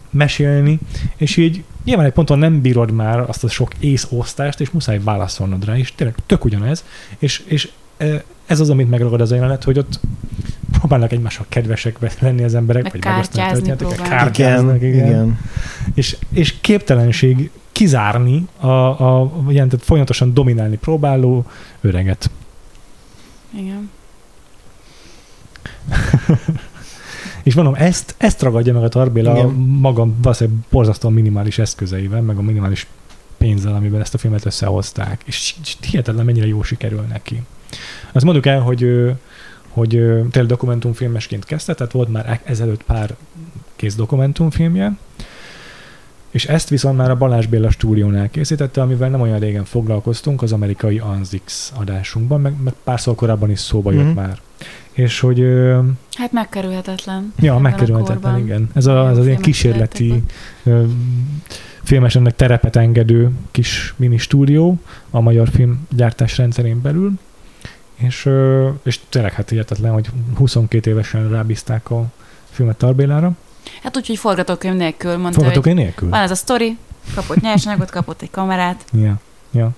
mesélni, és így nyilván egy ponton nem bírod már azt a sok észosztást, és muszáj válaszolnod rá, és tényleg tök ugyanez, és, és eh, ez az, amit megragad az a jelenet, hogy ott próbálnak egymással kedvesek lenni az emberek, Meg vagy megosztani a történeteket, próbálnak. kártyáznak, Igen, igen. És, és képtelenség kizárni a, a ilyen, tehát folyamatosan dominálni próbáló öreget. Igen. És mondom, ezt, ezt ragadja meg a Tarbéla Igen. magam valószínűleg borzasztóan minimális eszközeivel, meg a minimális pénzzel, amivel ezt a filmet összehozták. És és hihetetlen mennyire jó sikerül neki. Azt mondjuk el, hogy, hogy tényleg dokumentumfilmesként kezdte, tehát volt már e- ezelőtt pár kész dokumentumfilmje, és ezt viszont már a Balázs Béla stúdiónál készítette, amivel nem olyan régen foglalkoztunk az amerikai Anzix adásunkban, meg, meg párszor korábban is szóba jött Mhm. már. És hogy Hát megkerülhetetlen. Ja, megkerülhetetlen, igen. Ez, a, ez az ilyen kísérleti filmesennek terepet engedő kis mini stúdió a magyar filmgyártás rendszerén belül, és, és tényleg hát hihetetlen, hogy 22 évesen rábízták a filmet Tarbélára. Hát úgy, hogy forgatókönyv nélkül mondta, én nélkül? van ez a sztori, kapott nyersanyagot, kapott egy kamerát, Ja, ja.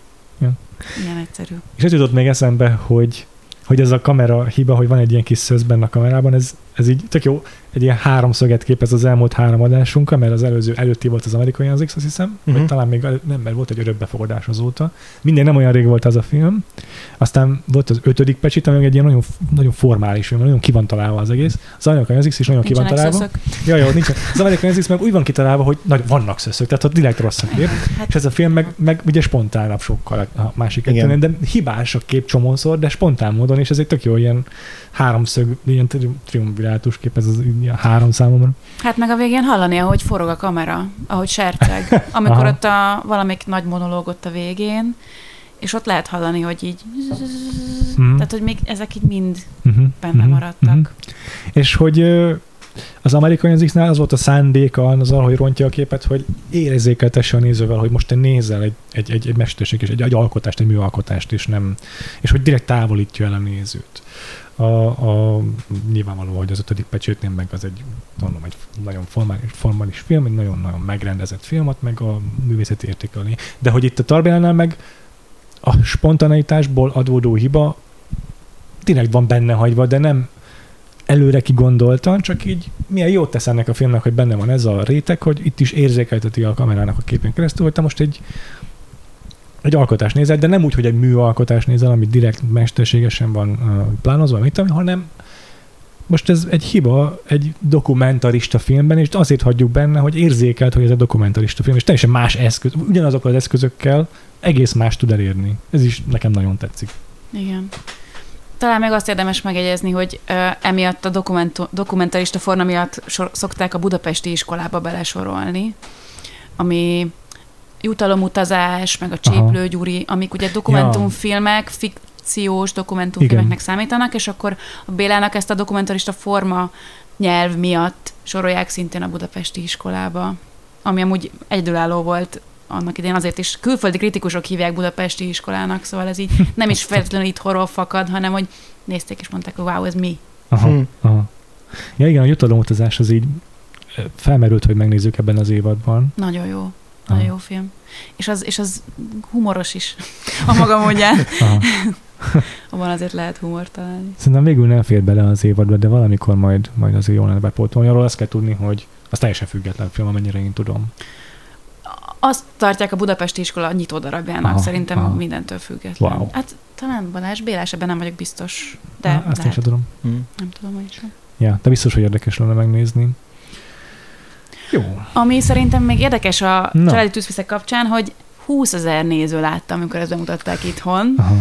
ilyen egyszerű. És ez jutott még eszembe, hogy hogy ez a kamera hiba, hogy van egy ilyen kis szösz benne a kamerában, ez, ez így tök jó, egy ilyen háromszöget képez az elmúlt három adásunkkal, mert az előző előtti volt az amerikai az azt hiszem, uh-huh. vagy Mhm. talán még nem, mert volt egy örökbefogadás azóta. Minden nem olyan rég volt az a film. Aztán volt az ötödik pecsit, ami egy ilyen nagyon, nagyon formális film, nagyon ki van találva az egész. Az amerikai az is nagyon ki van Nincsenek találva. Ja, jó, nincsen. Az amerikai az meg úgy van kitalálva, hogy nagy, vannak szöszök, tehát ott direkt rossz a kép. Hát És ez a film meg, meg ugye spontánabb sokkal a másik kettőnél, de hibás a kép csomószor, de spontán módon, és ez egy tök jó ilyen háromszög, ilyen tri- triumvirátus kép, ez az ilyen három számomra. Hát meg a végén hallani, ahogy forog a kamera, ahogy serceg. Amikor ott a, valamik nagy monológ ott a végén, és ott lehet hallani, hogy így... Mhm. Tehát, hogy még ezek így mind Uh-huh. benne maradtak. És hogy az amerikai az az volt a szándéka azzal, hogy rontja a képet, hogy érzékeltesse a nézővel, hogy most te nézel egy, egy, egy, egy mesterség és egy, egy alkotást, egy műalkotást, és nem, és hogy direkt távolítja el a nézőt. A, a, nyilvánvaló, hogy az ötödik pecsétnél meg az egy, mondom, egy nagyon formális, formális film, egy nagyon-nagyon megrendezett filmat, meg a művészeti értékelni. De hogy itt a Tarbélánál meg a spontaneitásból adódó hiba direkt van benne hagyva, de nem előre kigondoltan, csak így milyen jót tesz ennek a filmnek, hogy benne van ez a réteg, hogy itt is érzékelteti a kamerának a képen keresztül, hogy te most egy egy alkotást nézel, de nem úgy, hogy egy műalkotást nézel, ami direkt mesterségesen van uh, plánozva, mit tudom, hanem most ez egy hiba egy dokumentarista filmben, és azért hagyjuk benne, hogy érzékelt, hogy ez egy dokumentarista film, és teljesen más eszköz, ugyanazokkal az eszközökkel egész más tud elérni. Ez is nekem nagyon tetszik. Igen. Talán meg azt érdemes megjegyezni, hogy uh, emiatt a dokumentu- dokumentarista forma miatt sor- szokták a budapesti iskolába belesorolni, ami jutalomutazás, meg a Cséplőgyuri, amik ugye dokumentumfilmek, fikciós dokumentumfilmeknek számítanak, és akkor a Bélának ezt a dokumentarista forma nyelv miatt sorolják szintén a budapesti iskolába, ami amúgy egyedülálló volt annak idején azért is külföldi kritikusok hívják budapesti iskolának, szóval ez így nem is feltétlenül itthonról fakad, hanem hogy nézték és mondták, hogy wow, ez mi. Aha, Hm. aha. Ja igen, a jutalomutazás az így felmerült, hogy megnézzük ebben az évadban. Nagyon jó. Nagyon jó film. És az, és az humoros is a maga módján. Abban azért lehet humor találni. Szerintem végül nem fér bele az évadba, de valamikor majd, majd azért jól lenne bepótolni. Arról azt kell tudni, hogy az teljesen független film, amennyire én tudom. Azt tartják a Budapesti iskola nyitó darabjának, Aha, szerintem aha. mindentől független. Wow. Hát talán Balázs Bélás, ebben nem vagyok biztos, de Á, azt én lehet. sem tudom. Mm. nem tudom, hogy sem. Ja, de biztos, hogy érdekes lenne megnézni. Jó. Ami szerintem még érdekes a Na. családi tűzfiszek kapcsán, hogy 20 ezer néző láttam, amikor ezt bemutatták itthon. Aha.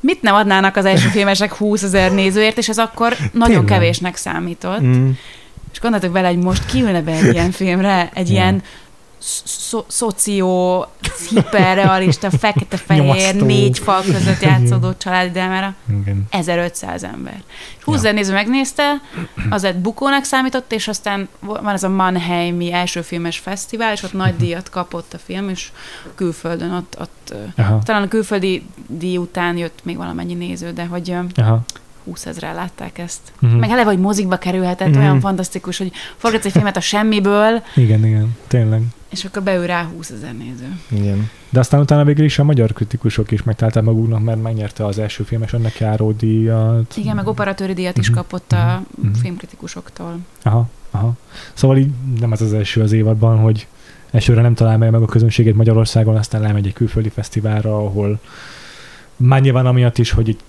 Mit nem adnának az első filmesek 20 ezer nézőért, és ez akkor nagyon Tényleg. kevésnek számított. Mm. És gondoltok bele, hogy most kiülne be egy ilyen filmre, egy Ja. ilyen szo- szoció, hiperrealista, fekete-fehér, négy fal között játszódó családi. Igen. 1500 ember. 20 Ja. ezer néző megnézte, az egy bukónak számított, és aztán van ez a Mannheimi első filmes fesztivál, és ott nagy díjat kapott a film, és külföldön ott, ott Aha. talán a külföldi díj után jött még valamennyi néző, de hogy Aha. 20 ezeren látták ezt. Mhm. Meg eleve, hogy mozikba kerülhetett, Mhm. olyan fantasztikus, hogy forgatsz egy filmet a semmiből, Igen, igen, tényleg. És akkor beül rá 20 ezer néző. Igen. De aztán utána végül is a magyar kritikusok is megtalálták maguknak, mert megnyerte az első filmes ennek járó díjat. Igen, meg operatőri díjat is Mhm. kapott a Mhm. filmkritikusoktól. Aha, aha. Szóval így nem ez az első az évadban, hogy elsőre nem talál meg a közönségét Magyarországon, aztán lemegy egy külföldi fesztiválra, ahol már nyilván amiatt is, hogy itt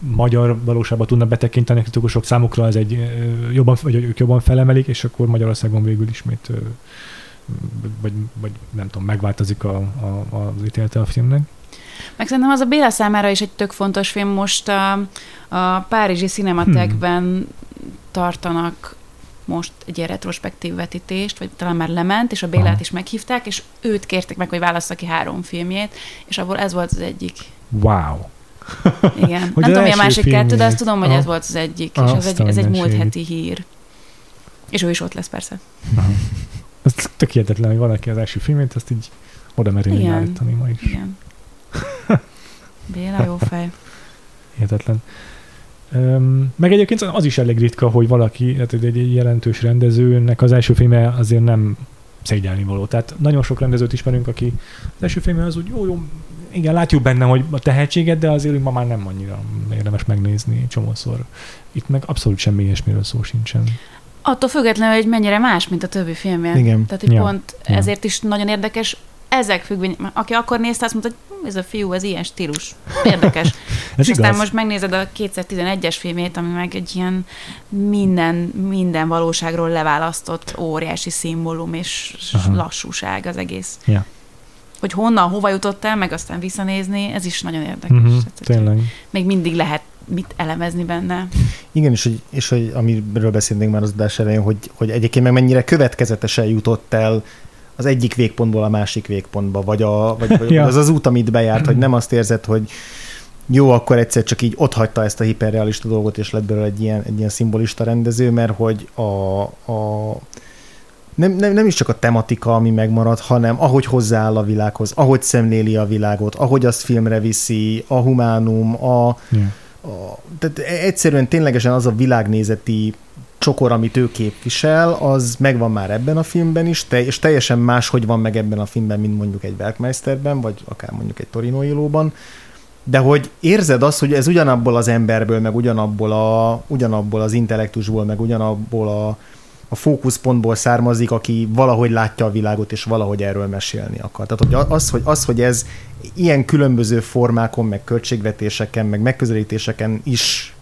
magyar valóságban tudnak betekinteni a kritikusok számukra, ez egy jobban, vagy ők jobban felemelik, és akkor Magyarországon végül ismét vagy, vagy nem tudom, megváltozik a, a, az ítélete a filmnek. Meg szerintem az a Béla számára is egy tök fontos film. Most a, a Párizsi Cinematekben Hmm. tartanak most egy ilyen retrospektív vetítést, vagy talán már lement, és a Bélát Aha. is meghívták, és őt kérték meg, hogy válassza ki három filmjét, és abból ez volt az egyik. Wow! Igen. Hogy Nem tudom, mi a másik kettő, de azt tudom, hogy Aha. ez volt az egyik, és Azt ez egy, ez egy múlt heti hír. És ő is ott lesz persze. Aha. Ez tök hihetetlen, hogy valaki az első filmét, azt így oda meri Igen. állítani ma is. Igen. Béla jó fej. Hihetetlen. Öm, meg egyébként az is elég ritka, hogy valaki, tehát egy, jelentős rendezőnek az első filme azért nem szégyelni való. Tehát nagyon sok rendezőt ismerünk, aki az első filme az úgy jó, jó, igen, látjuk benne, hogy a tehetséget, de azért ma már nem annyira érdemes megnézni csomószor. Itt meg abszolút semmi ilyesmiről szó sincsen. Attól függetlenül, hogy mennyire más, mint a többi filmje. Igen. Tehát, hogy Ja. pont Ja. ezért is nagyon érdekes, ezek függvény, aki akkor nézte, azt mondta, hogy hm, ez a fiú, ez ilyen stílus. Érdekes. Ez és aztán igaz. most megnézed a 2011-es filmét, ami meg egy ilyen minden, minden valóságról leválasztott óriási szimbólum és Aha. lassúság az egész. Ja. Hogy honnan, hova jutott el, meg aztán visszanézni, ez is nagyon érdekes. Tehát, hogy tényleg. Még mindig lehet mit elemezni benne. Igen, és hogy, és hogy amiről beszélnénk már az adás elején, hogy, hogy egyébként meg mennyire következetesen jutott el az egyik végpontból a másik végpontba, vagy, a, vagy, vagy Ja. az az út, amit bejárt, hogy nem azt érzed, hogy jó, akkor egyszer csak így ott hagyta ezt a hiperrealista dolgot, és lett belőle egy ilyen, egy ilyen szimbolista rendező, mert hogy a, a nem, nem, nem is csak a tematika, ami megmarad, hanem ahogy hozzááll a világhoz, ahogy szemléli a világot, ahogy azt filmre viszi, a humánum, a, Ja. A, tehát egyszerűen ténylegesen az a világnézeti csokor, amit ő képvisel, az megvan már ebben a filmben is, te, és teljesen más, hogy van meg ebben a filmben, mint mondjuk egy Werkmeisterben, vagy akár mondjuk egy Torino Ilóban, de hogy érzed azt, hogy ez ugyanabból az emberből, meg ugyanabból, a, ugyanabból az intellektusból, meg ugyanabból a, a fókuszpontból származik, aki valahogy látja a világot, és valahogy erről mesélni akar. Tehát hogy az, hogy, az, hogy ez ilyen különböző formákon, meg költségvetéseken, meg megközelítéseken is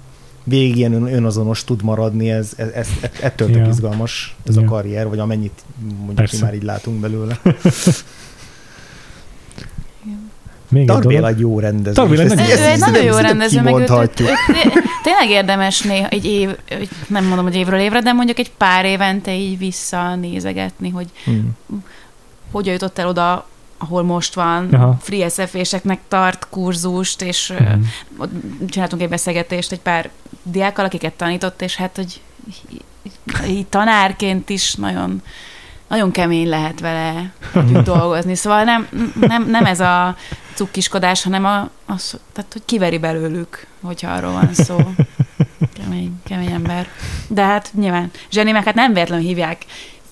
végig ilyen ön- önazonos tud maradni, ez, ez, ez ettől tök Ja. izgalmas ez Ja. a karrier, vagy amennyit mondjuk mi már így látunk belőle. Még egy Tarbél egy jó rendező. Tarbél egy ezt- nagyon- nagyon jó rendező, meg őt, őt, őt, tényleg érdemes néha egy év, nem mondom, hogy évről évre, de mondjuk egy pár évente így visszanézegetni, hogy Hmm. hogyan jutott el oda, ahol most van, Aha. free SF-éseknek tart kurzust, és mm. ott csináltunk egy beszélgetést egy pár diákkal, akiket tanított, és hát, hogy így tanárként is nagyon nagyon kemény lehet vele együtt dolgozni. Szóval nem, nem, nem ez a cukkiskodás, hanem a, az, tehát, hogy kiveri belőlük, hogyha arról van szó. Kemény, kemény ember. De hát nyilván zseni, meg hát nem véletlenül hívják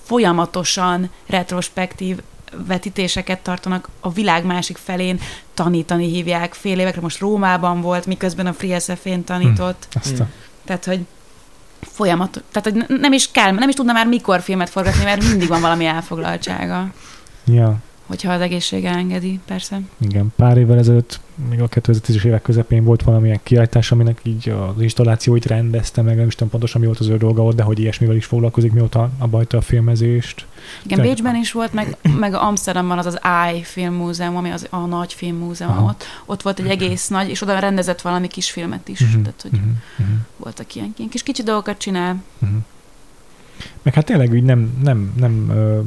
folyamatosan retrospektív vetítéseket tartanak a világ másik felén, tanítani hívják fél évekre, most Rómában volt, miközben a Free SF-én tanított. Azt a... Tehát, hogy folyamat, tehát hogy nem is kell, nem is tudna már mikor filmet forgatni, mert mindig van valami elfoglaltsága, Ja, hogyha az egészsége engedi, persze. igen. Pár évvel ezelőtt, még a 2010-es évek közepén volt valamilyen kiállítás, aminek így az installációit rendezte meg, nem is tudom pontosan mi volt az ő dolga ott, de hogy ilyesmivel is foglalkozik, mióta abba hagyta a filmezést. Igen, Tehát- Bécsben is volt, meg, meg Amsterdamban az az AI filmmúzeum, ami az a nagy filmmúzeum Aha. ott. Ott volt egy egész nagy, és oda rendezett valami kis filmet is. Mhm, Tehát, hogy mhm. voltak ilyen, ilyen kis kicsi dolgokat csinál. Uh-huh. Meg hát tényleg úgy nem, nem, nem ö,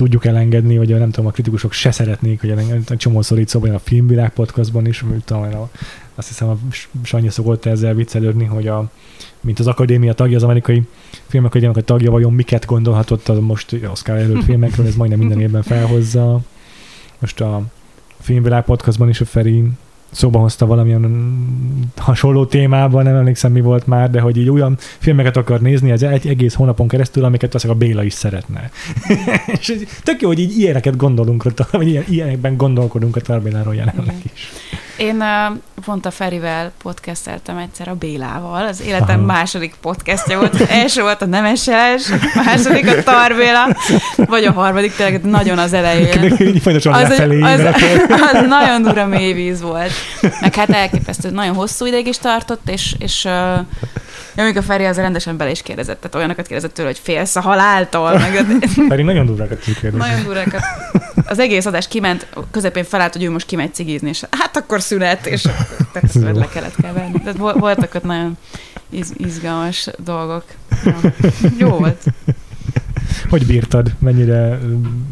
tudjuk elengedni, vagy a, nem tudom, a kritikusok se szeretnék, hogy elengedni. Csomószor itt szóval a Filmvilág podcastban is, mint tudom, a, azt hiszem a Sanyi szokott ezzel viccelődni, hogy a, mint az akadémia tagja, az amerikai filmakadémiak tagja, vajon miket gondolhatott a most Oscar előtt filmekről, ez majdnem minden évben felhozza. Most a Filmvilág podcastban is a Feri szóba hozta valamilyen hasonló témában, nem emlékszem mi volt már, de hogy így olyan filmeket akar nézni ez egy egész hónapon keresztül, amiket azt a Béla is szeretne. és tök jó, hogy így ilyeneket gondolunk, vagy ilyen, ilyenekben gondolkodunk a Tarbéláról jelenleg is. Én uh, pont a Ferivel podcasteltem egyszer a Bélával, az életem Aha. második podcastja volt. Az első volt a Nemeses, a második a Tarbéla, vagy a harmadik tényleg nagyon az elején. Folyamatosan Az, lefelé az, ívelek. az nagyon dura mélyvíz volt. Meg hát elképesztő, nagyon hosszú ideig is tartott, és, és uh, ja, még a Feri az rendesen bele is kérdezett, tehát olyanokat kérdezett tőle, hogy félsz a haláltól, meg Pedig nagyon durvákat tudjuk kérdezni. nagyon durákat. Az egész adás kiment, közepén felállt, hogy ő most kimegy cigizni, és hát akkor szünet, és tehát le kellett kell venni. Tehát vol- voltak ott nagyon iz- izgalmas dolgok. Ja. Jó volt. Hogy bírtad? Mennyire,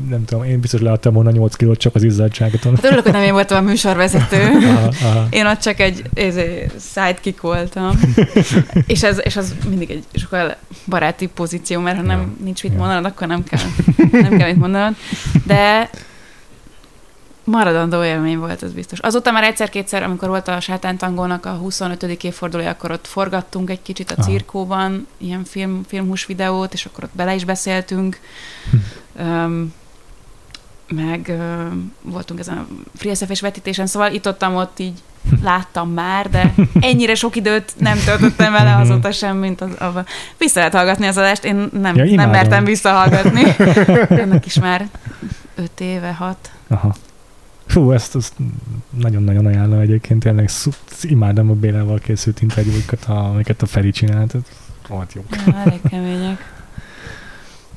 nem tudom, én biztos leadtam volna 8 kilót csak az izzadságoton. Hát örülök, hogy nem én voltam a műsorvezető. Aha, aha. Én ott csak egy izé, sidekick voltam. és, ez, és az mindig egy sokkal baráti pozíció, mert ha nem Ja. nincs mit mondanod, akkor nem kell, nem kell mit mondanod. De maradandó élmény volt, ez biztos. Azóta már egyszer-kétszer, amikor volt a Sátántangónak a 25. évfordulója, akkor ott forgattunk egy kicsit a Aha. cirkóban, ilyen film, filmhús videót, és akkor ott bele is beszéltünk. Um, meg uh, voltunk ezen a Free SF-es vetítésen, szóval itt ott, ott így láttam már, de ennyire sok időt nem töltöttem vele azóta sem, mint az, a, vissza lehet hallgatni az adást, én nem, Ja, nem imádom. mertem visszahallgatni. Ennek is már öt éve, hat. Aha. Fú, ezt, ezt nagyon-nagyon ajánlom egyébként, tényleg imádom a Bélával készült interjúkat, amiket a Feri csinált, rohadt jó. Ja, elég kemények.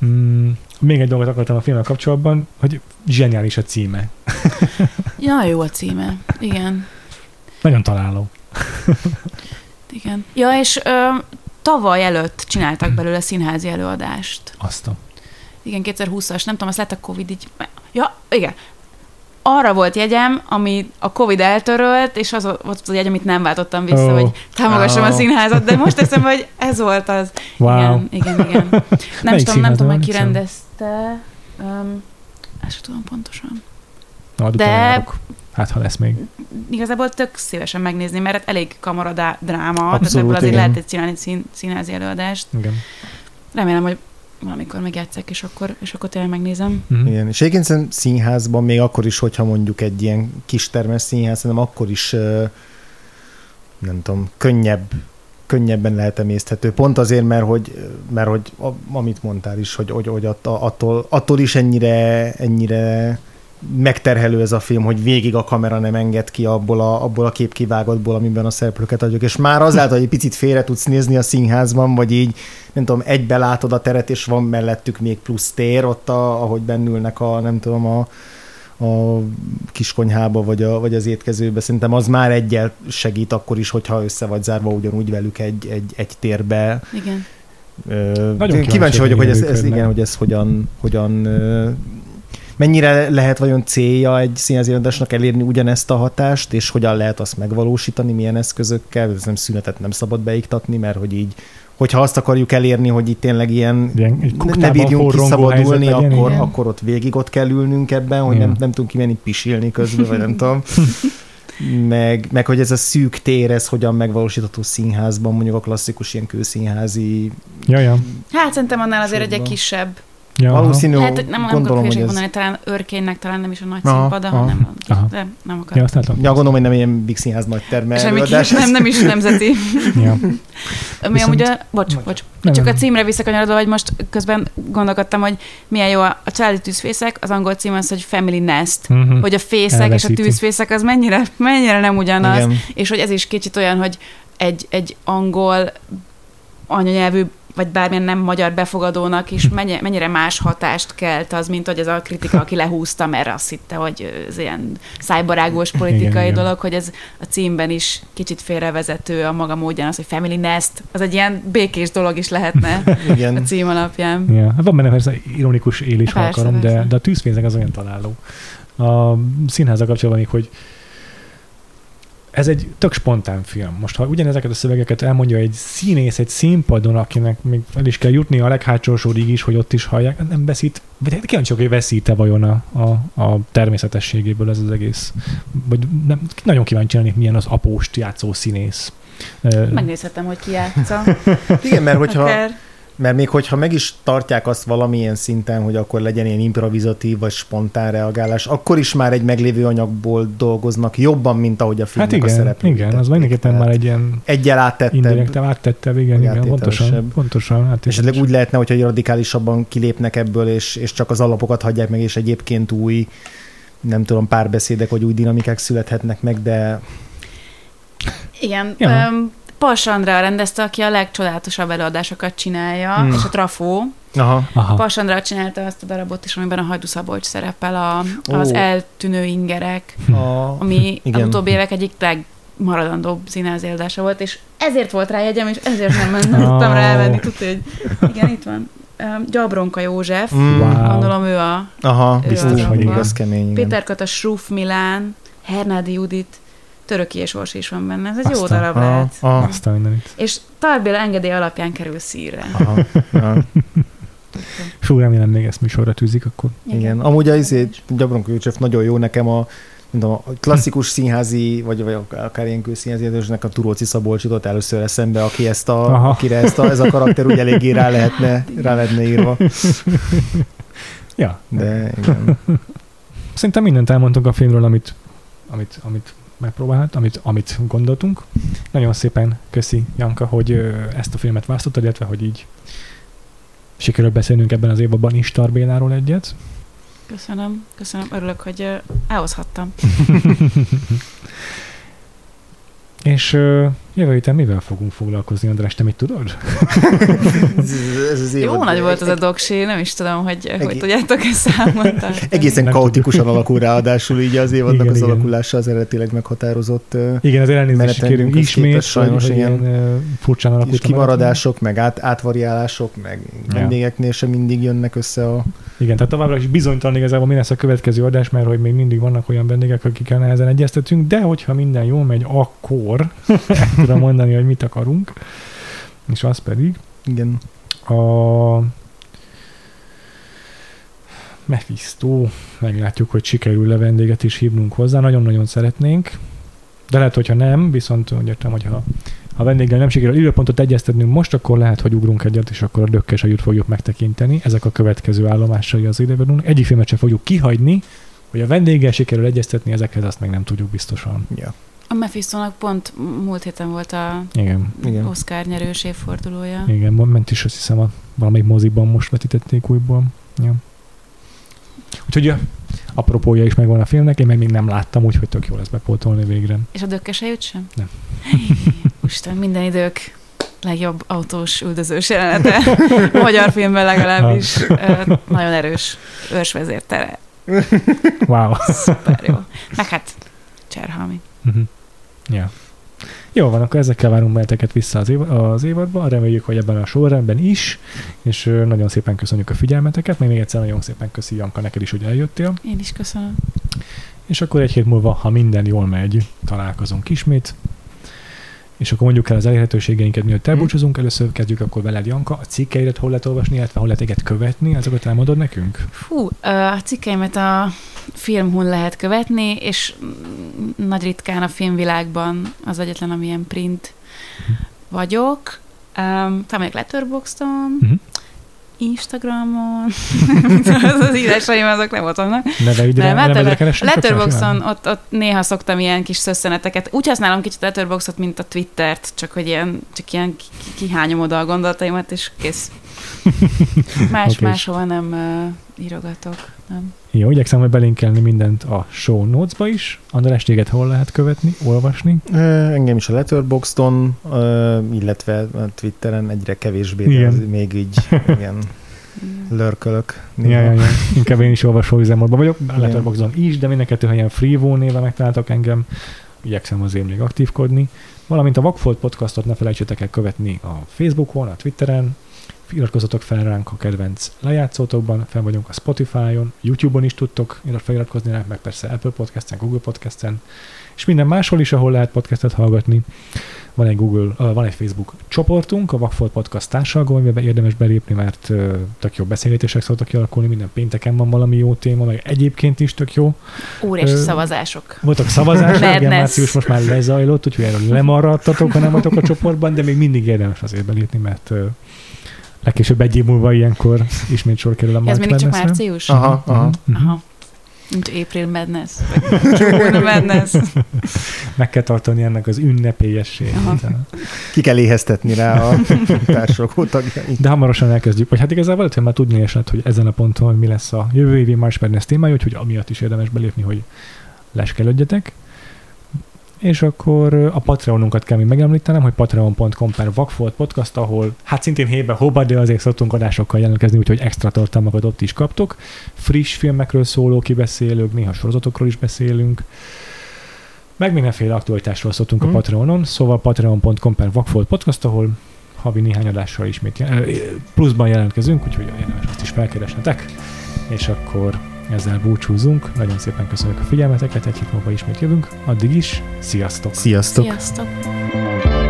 Mm, még egy dolgot akartam a filmmel kapcsolatban, hogy zseniális a címe. Ja, jó a címe. Igen. Nagyon találó. Igen. Ja, és ö, tavaly előtt csináltak belőle színházi előadást. Azt a... Igen, 2020-as, nem tudom, azt lett a Covid így... Ja, igen. Arra volt jegyem, ami a Covid eltörölt, és az volt az a jegy, amit nem váltottam vissza, oh. hogy támogassam Ó. a színházat, de most eszembe, hogy ez volt az. Wow. Igen, igen, igen. Nem tudom, nem tudom, hogy ki rendezte. Um, ezt tudom pontosan. Na, De-. Hát, ha lesz még. Igazából tök szívesen megnézni, mert hát elég kamara dá- dráma, tehát Abszolút, ebből azért igen. lehet egy csinálni szín, színházi előadást. Igen. Remélem, hogy valamikor megjátszek, és akkor, és akkor tényleg megnézem. Mhm. Igen, és egyébként szerintem színházban, még akkor is, hogyha mondjuk egy ilyen kistermes színház, szerintem akkor is, nem tudom, könnyebb, könnyebben lehet emészthető. Pont azért, mert hogy, mert hogy amit mondtál is, hogy, hogy, hogy att- attól, attól is ennyire, ennyire megterhelő ez a film, hogy végig a kamera nem enged ki abból a, abból a képkivágatból, amiben a szereplőket adjuk. És már azáltal, hogy egy picit félre tudsz nézni a színházban, vagy így, nem tudom, egybe látod a teret, és van mellettük még plusz tér, ott, a, ahogy bennülnek a, nem tudom, a, a kiskonyhába, vagy, a, vagy az étkezőbe. Szerintem az már egyel segít akkor is, hogyha össze vagy zárva ugyanúgy velük egy, egy, egy térbe. Igen. Ö, Nagyon kíváncsi kíváncsi, vagyok, hogy ez, ez, igen, hogy ez hogyan, hogyan ö, mennyire lehet vajon célja egy színházi előadásnak elérni ugyanezt a hatást, és hogyan lehet azt megvalósítani, milyen eszközökkel, ez nem szünetet nem szabad beiktatni, mert hogy így hogyha azt akarjuk elérni, hogy itt tényleg ilyen Ilyen, ne bírjunk kiszabadulni, legyen, akkor, igen. akkor ott végig ott kell ülnünk ebben, hogy Igen. nem, nem tudunk kimenni pisilni közben, vagy nem tudom. Meg, meg hogy ez a szűk tér, ez hogyan megvalósítható színházban, mondjuk a klasszikus ilyen kőszínházi Ja, ja. Hát szerintem annál azért egy kisebb Ja, Valószínű, hogy nem, nem gondolom, hogy ez... mondani, talán őrkénynek talán nem is a nagy Aha, színpad, aha. hanem Aha. de nem Ja, akarok. azt látom. Ja, gondolom, hogy nem ilyen Big Színház nagy terme Semmi előadás. nem, nem is nemzeti. Ja. Mi Viszont- amúgy a, bocs, bocs, Nem, csak nem. a címre visszakanyarodva, hogy most közben gondolkodtam, hogy milyen jó a, a családi tűzfészek, az angol cím az, hogy Family Nest. Mhm. Hogy a fészek Elveszíti. és a tűzfészek az mennyire, mennyire nem ugyanaz, Igen. és hogy ez is kicsit olyan, hogy egy, egy angol anyanyelvű vagy bármilyen nem magyar befogadónak is mennyi, mennyire más hatást kelt az, mint hogy ez a kritika, aki lehúzta, mert azt hitte, hogy ez ilyen szájbarágos politikai Igen, igen. dolog, hogy ez a címben is kicsit félrevezető a maga módján az, hogy Family Nest, az egy ilyen békés dolog is lehetne a Igen. cím alapján. Ja, hát van benne persze ironikus élés, ha akarom, de, persze. de a tűzfénzek az olyan találó. A színháza kapcsolatban még, hogy ez egy tök spontán film. Most, ha ugyanezeket a szövegeket elmondja egy színész egy színpadon, akinek még el is kell jutni a leghátsó sorig is, hogy ott is hallják, nem veszít, vagy hát kíváncsiak, hogy veszít-e vajon a, a, a természetességéből ez az egész. Vagy nem, nagyon kíváncsi lennék, milyen az apóst játszó színész. Megnézhetem, hogy ki játsza. Igen, mert hogyha, Akár. Mert még hogyha meg is tartják azt valamilyen szinten, hogy akkor legyen ilyen improvizatív vagy spontán reagálás, akkor is már egy meglévő anyagból dolgoznak jobban, mint ahogy a Hát filmnek a igen, szereplői igen, az mindenképpen már egy ilyen Egyel áttettebb, indirekt áttettebb, igen, igen, pontosan, pontosan. Hát esetleg úgy lehetne, hogyha radikálisabban kilépnek ebből, és, és csak az alapokat hagyják meg, és egyébként új nem tudom, párbeszédek vagy új dinamikák születhetnek meg, de Igen. Ja. Um, Pals Andrea rendezte, aki a legcsodálatosabb előadásokat csinálja, Hmm. és a Trafó. aha, Aha. Pals Andrea csinálta azt a darabot is, amiben a Hajdu Szabolcs szerepel, a, az Ó. eltűnő ingerek, a, ami Igen. az utóbbi évek egyik legmaradandóbb színházi előadása volt, és ezért volt rá jegyem, és ezért nem, nem tudtam rá elvenni. Tudta, hogy igen, itt van. Um, Gyabronka József, Mm, Wow. gondolom ő a aha, Ő biztos, az hogy igaz kemény. igen. Péter Kata, Sruf Milán, Hernádi Judit, Töröki és Orsi is van benne. Ez egy jó Aztán, darab aha, lehet. aha, Azt a mindenit. És Tarbéla engedély alapján kerül szírre. aha, aha. Fú, remélem még ezt műsorra tűzik, akkor. Igen. Amúgy az izét, Gyabronka József nagyon jó nekem a, mint a klasszikus színházi, vagy, vagy akár ilyen színházi előzőnek a Turóci Szabolcs jutott először eszembe, aki ezt a, Aha. akire ezt a, ez a karakter úgy eléggé rá lehetne, rá lehetne írva. Ja, De igen. Szerintem mindent elmondtunk a filmről, amit, amit, amit megpróbált, amit, amit gondoltunk. Nagyon szépen köszi, Janka, hogy ezt a filmet választottad, illetve hogy így sikerült beszélnünk ebben az évadban is Tarbéláról egyet. Köszönöm, köszönöm. Örülök, hogy elhozhattam. És jövő héten mivel fogunk foglalkozni, András, te mit tudod? ez, ez az Jó nagy volt az a doksi, nem is tudom, hogy hogy Egész- tudjátok ezt számot tartani. Egészen Nem kaotikusan alakul ráadásul így az évadnak Igen, az igen. alakulása az eredetileg meghatározott Igen, az elnézést kérünk az ismét, sajnos, hogy, hogy ilyen ö, furcsán alakult. menetrend. kimaradások, meg át, átvariálások, meg Ja. vendégeknél sem mindig jönnek össze a... Igen, tehát továbbra is bizonytalan igazából mi lesz a következő adás, mert hogy még mindig vannak olyan vendégek, akikkel nehezen egyeztetünk, de hogyha minden jól megy, akkor tudom mondani, hogy mit akarunk. És az pedig Igen. a Mephisto, meglátjuk, hogy sikerül-e vendéget is hívnunk hozzá, nagyon-nagyon szeretnénk, de lehet, hogyha nem, viszont úgy értem, hogy ha vendéggel nem sikerül időpontot egyeztetnünk most, akkor lehet, hogy ugrunk egyet, és akkor a dökkes agyút fogjuk megtekinteni. Ezek a következő állomásai az időben. Egyik filmet sem fogjuk kihagyni, hogy a vendéggel sikerül egyeztetni ezekhez, azt még nem tudjuk biztosan. Ja. A Mephistónak pont múlt héten volt a Igen, Igen. Oscar nyerős évfordulója. igen, ment is azt hiszem a valamelyik moziban most vetítették újból. Ja. Úgyhogy ja, apropója is megvan a filmnek, én meg még nem láttam, úgyhogy tök jó lesz bepótolni végre. És a dökkes eljut sem? Nem. Isten, minden idők legjobb autós üldözős jelenete. Magyar filmben legalábbis. Nagyon erős őrsvezértere. Wow. Szuper jó. Meg hát Cserhalmi. Mhm. Ja. Jó van, akkor ezekkel várunk benneteket vissza az, év- az évadba. Reméljük, hogy ebben a sorrendben is, és nagyon szépen köszönjük a figyelmeteket, még, még egyszer nagyon szépen köszi Janka neked is, hogy eljöttél. Én is köszönöm. És akkor egy hét múlva, ha minden jól megy, találkozunk ismét. És akkor mondjuk el az elérhetőségeinket, mielőtt elbúcsúzunk. Először kezdjük akkor veled, Janka. A cikkeidet hol lehet olvasni, illetve hol lehet téged követni, azokat elmondod nekünk? Fú, a cikkeimet a Filmhun lehet követni, és nagy ritkán a filmvilágban az egyetlen, amilyen print vagyok. Um, talán még Letterboxdon, Mhm. Instagramon, az, az írásaim azok nem ott vannak. Neveidre, Nem, hát keresünk? csak Letterboxon ott, ott néha szoktam ilyen kis szösszeneteket. Úgy használom kicsit Letterboxot, mint a Twittert, csak hogy ilyen, csak ilyen ki- ki- kihányom oda a gondolataimat, és kész. Más, Oké. máshova nem uh, írogatok. Nem. Jó, igyekszem majd belinkelni mindent a show notes-ba is. András, téged hol lehet követni, olvasni? Ö, Engem is a Letterboxdon, ö, illetve a Twitteren egyre kevésbé, de az még így igen, lörkölök. Ja, ja, ja. Inkább én is olvasó üzemmódban vagyok, a Letterboxdon is, de mind a kettő helyen Freevo néve megtaláltak engem. Igyekszem azért még aktívkodni. Valamint a Vagfolt podcastot ne felejtsétek el követni a Facebookon, a Twitteren, iratkozzatok fel ránk a kedvenc lejátszótokban, fel vagyunk a Spotify-on, YouTube-on is tudtok irat- feliratkozni ránk, meg persze Apple Podcast-en, Google Podcast-en, és minden máshol is, ahol lehet podcastet hallgatni. Van egy Google, van egy Facebook csoportunk, a Vagfolt Podcast társalgó, amiben érdemes belépni, mert tök jó beszélgetések szoktak kialakulni, minden pénteken van valami jó téma, meg egyébként is tök jó. Óriási Ö, szavazások. Voltak szavazások, igen, március most már lezajlott, úgyhogy erről lemaradtatok, ha nem vagytok a csoportban, de még mindig érdemes azért belépni, mert legkésőbb egy év múlva ilyenkor ismét sor kerül a Ez March mindig csak március? Aha, aha. Mhm. Aha. Mint April Madness. vagy June Madness. Meg kell tartani ennek az ünnepélyességét. Ki kell éheztetni rá a társadalmi tagjait. De hamarosan elkezdjük. Vagy hát igazából lehet, már tudni esett, hogy ezen a ponton mi lesz a jövő évi March Madness témája, úgyhogy amiatt is érdemes belépni, hogy leskelődjetek. És akkor a Patreonunkat kell még megemlítenem, hogy patreon.com per Vagfolt Podcast, ahol hát szintén hébe hóba, de azért szoktunk adásokkal jelentkezni, úgyhogy extra tartalmakat ott is kaptok. Friss filmekről szóló kibeszélők, néha sorozatokról is beszélünk. Meg mindenféle aktualitásról szoktunk Mhm. a Patreonon, szóval patreon.com per Vagfolt Podcast, ahol havi néhány adással ismét jel- pluszban jelentkezünk, úgyhogy érdemes azt is felkeresnetek. És akkor ezzel búcsúzunk. Nagyon szépen köszönjük a figyelmeteket, egy hét múlva ismét jövünk. Addig is, sziasztok! Sziasztok! Sziasztok!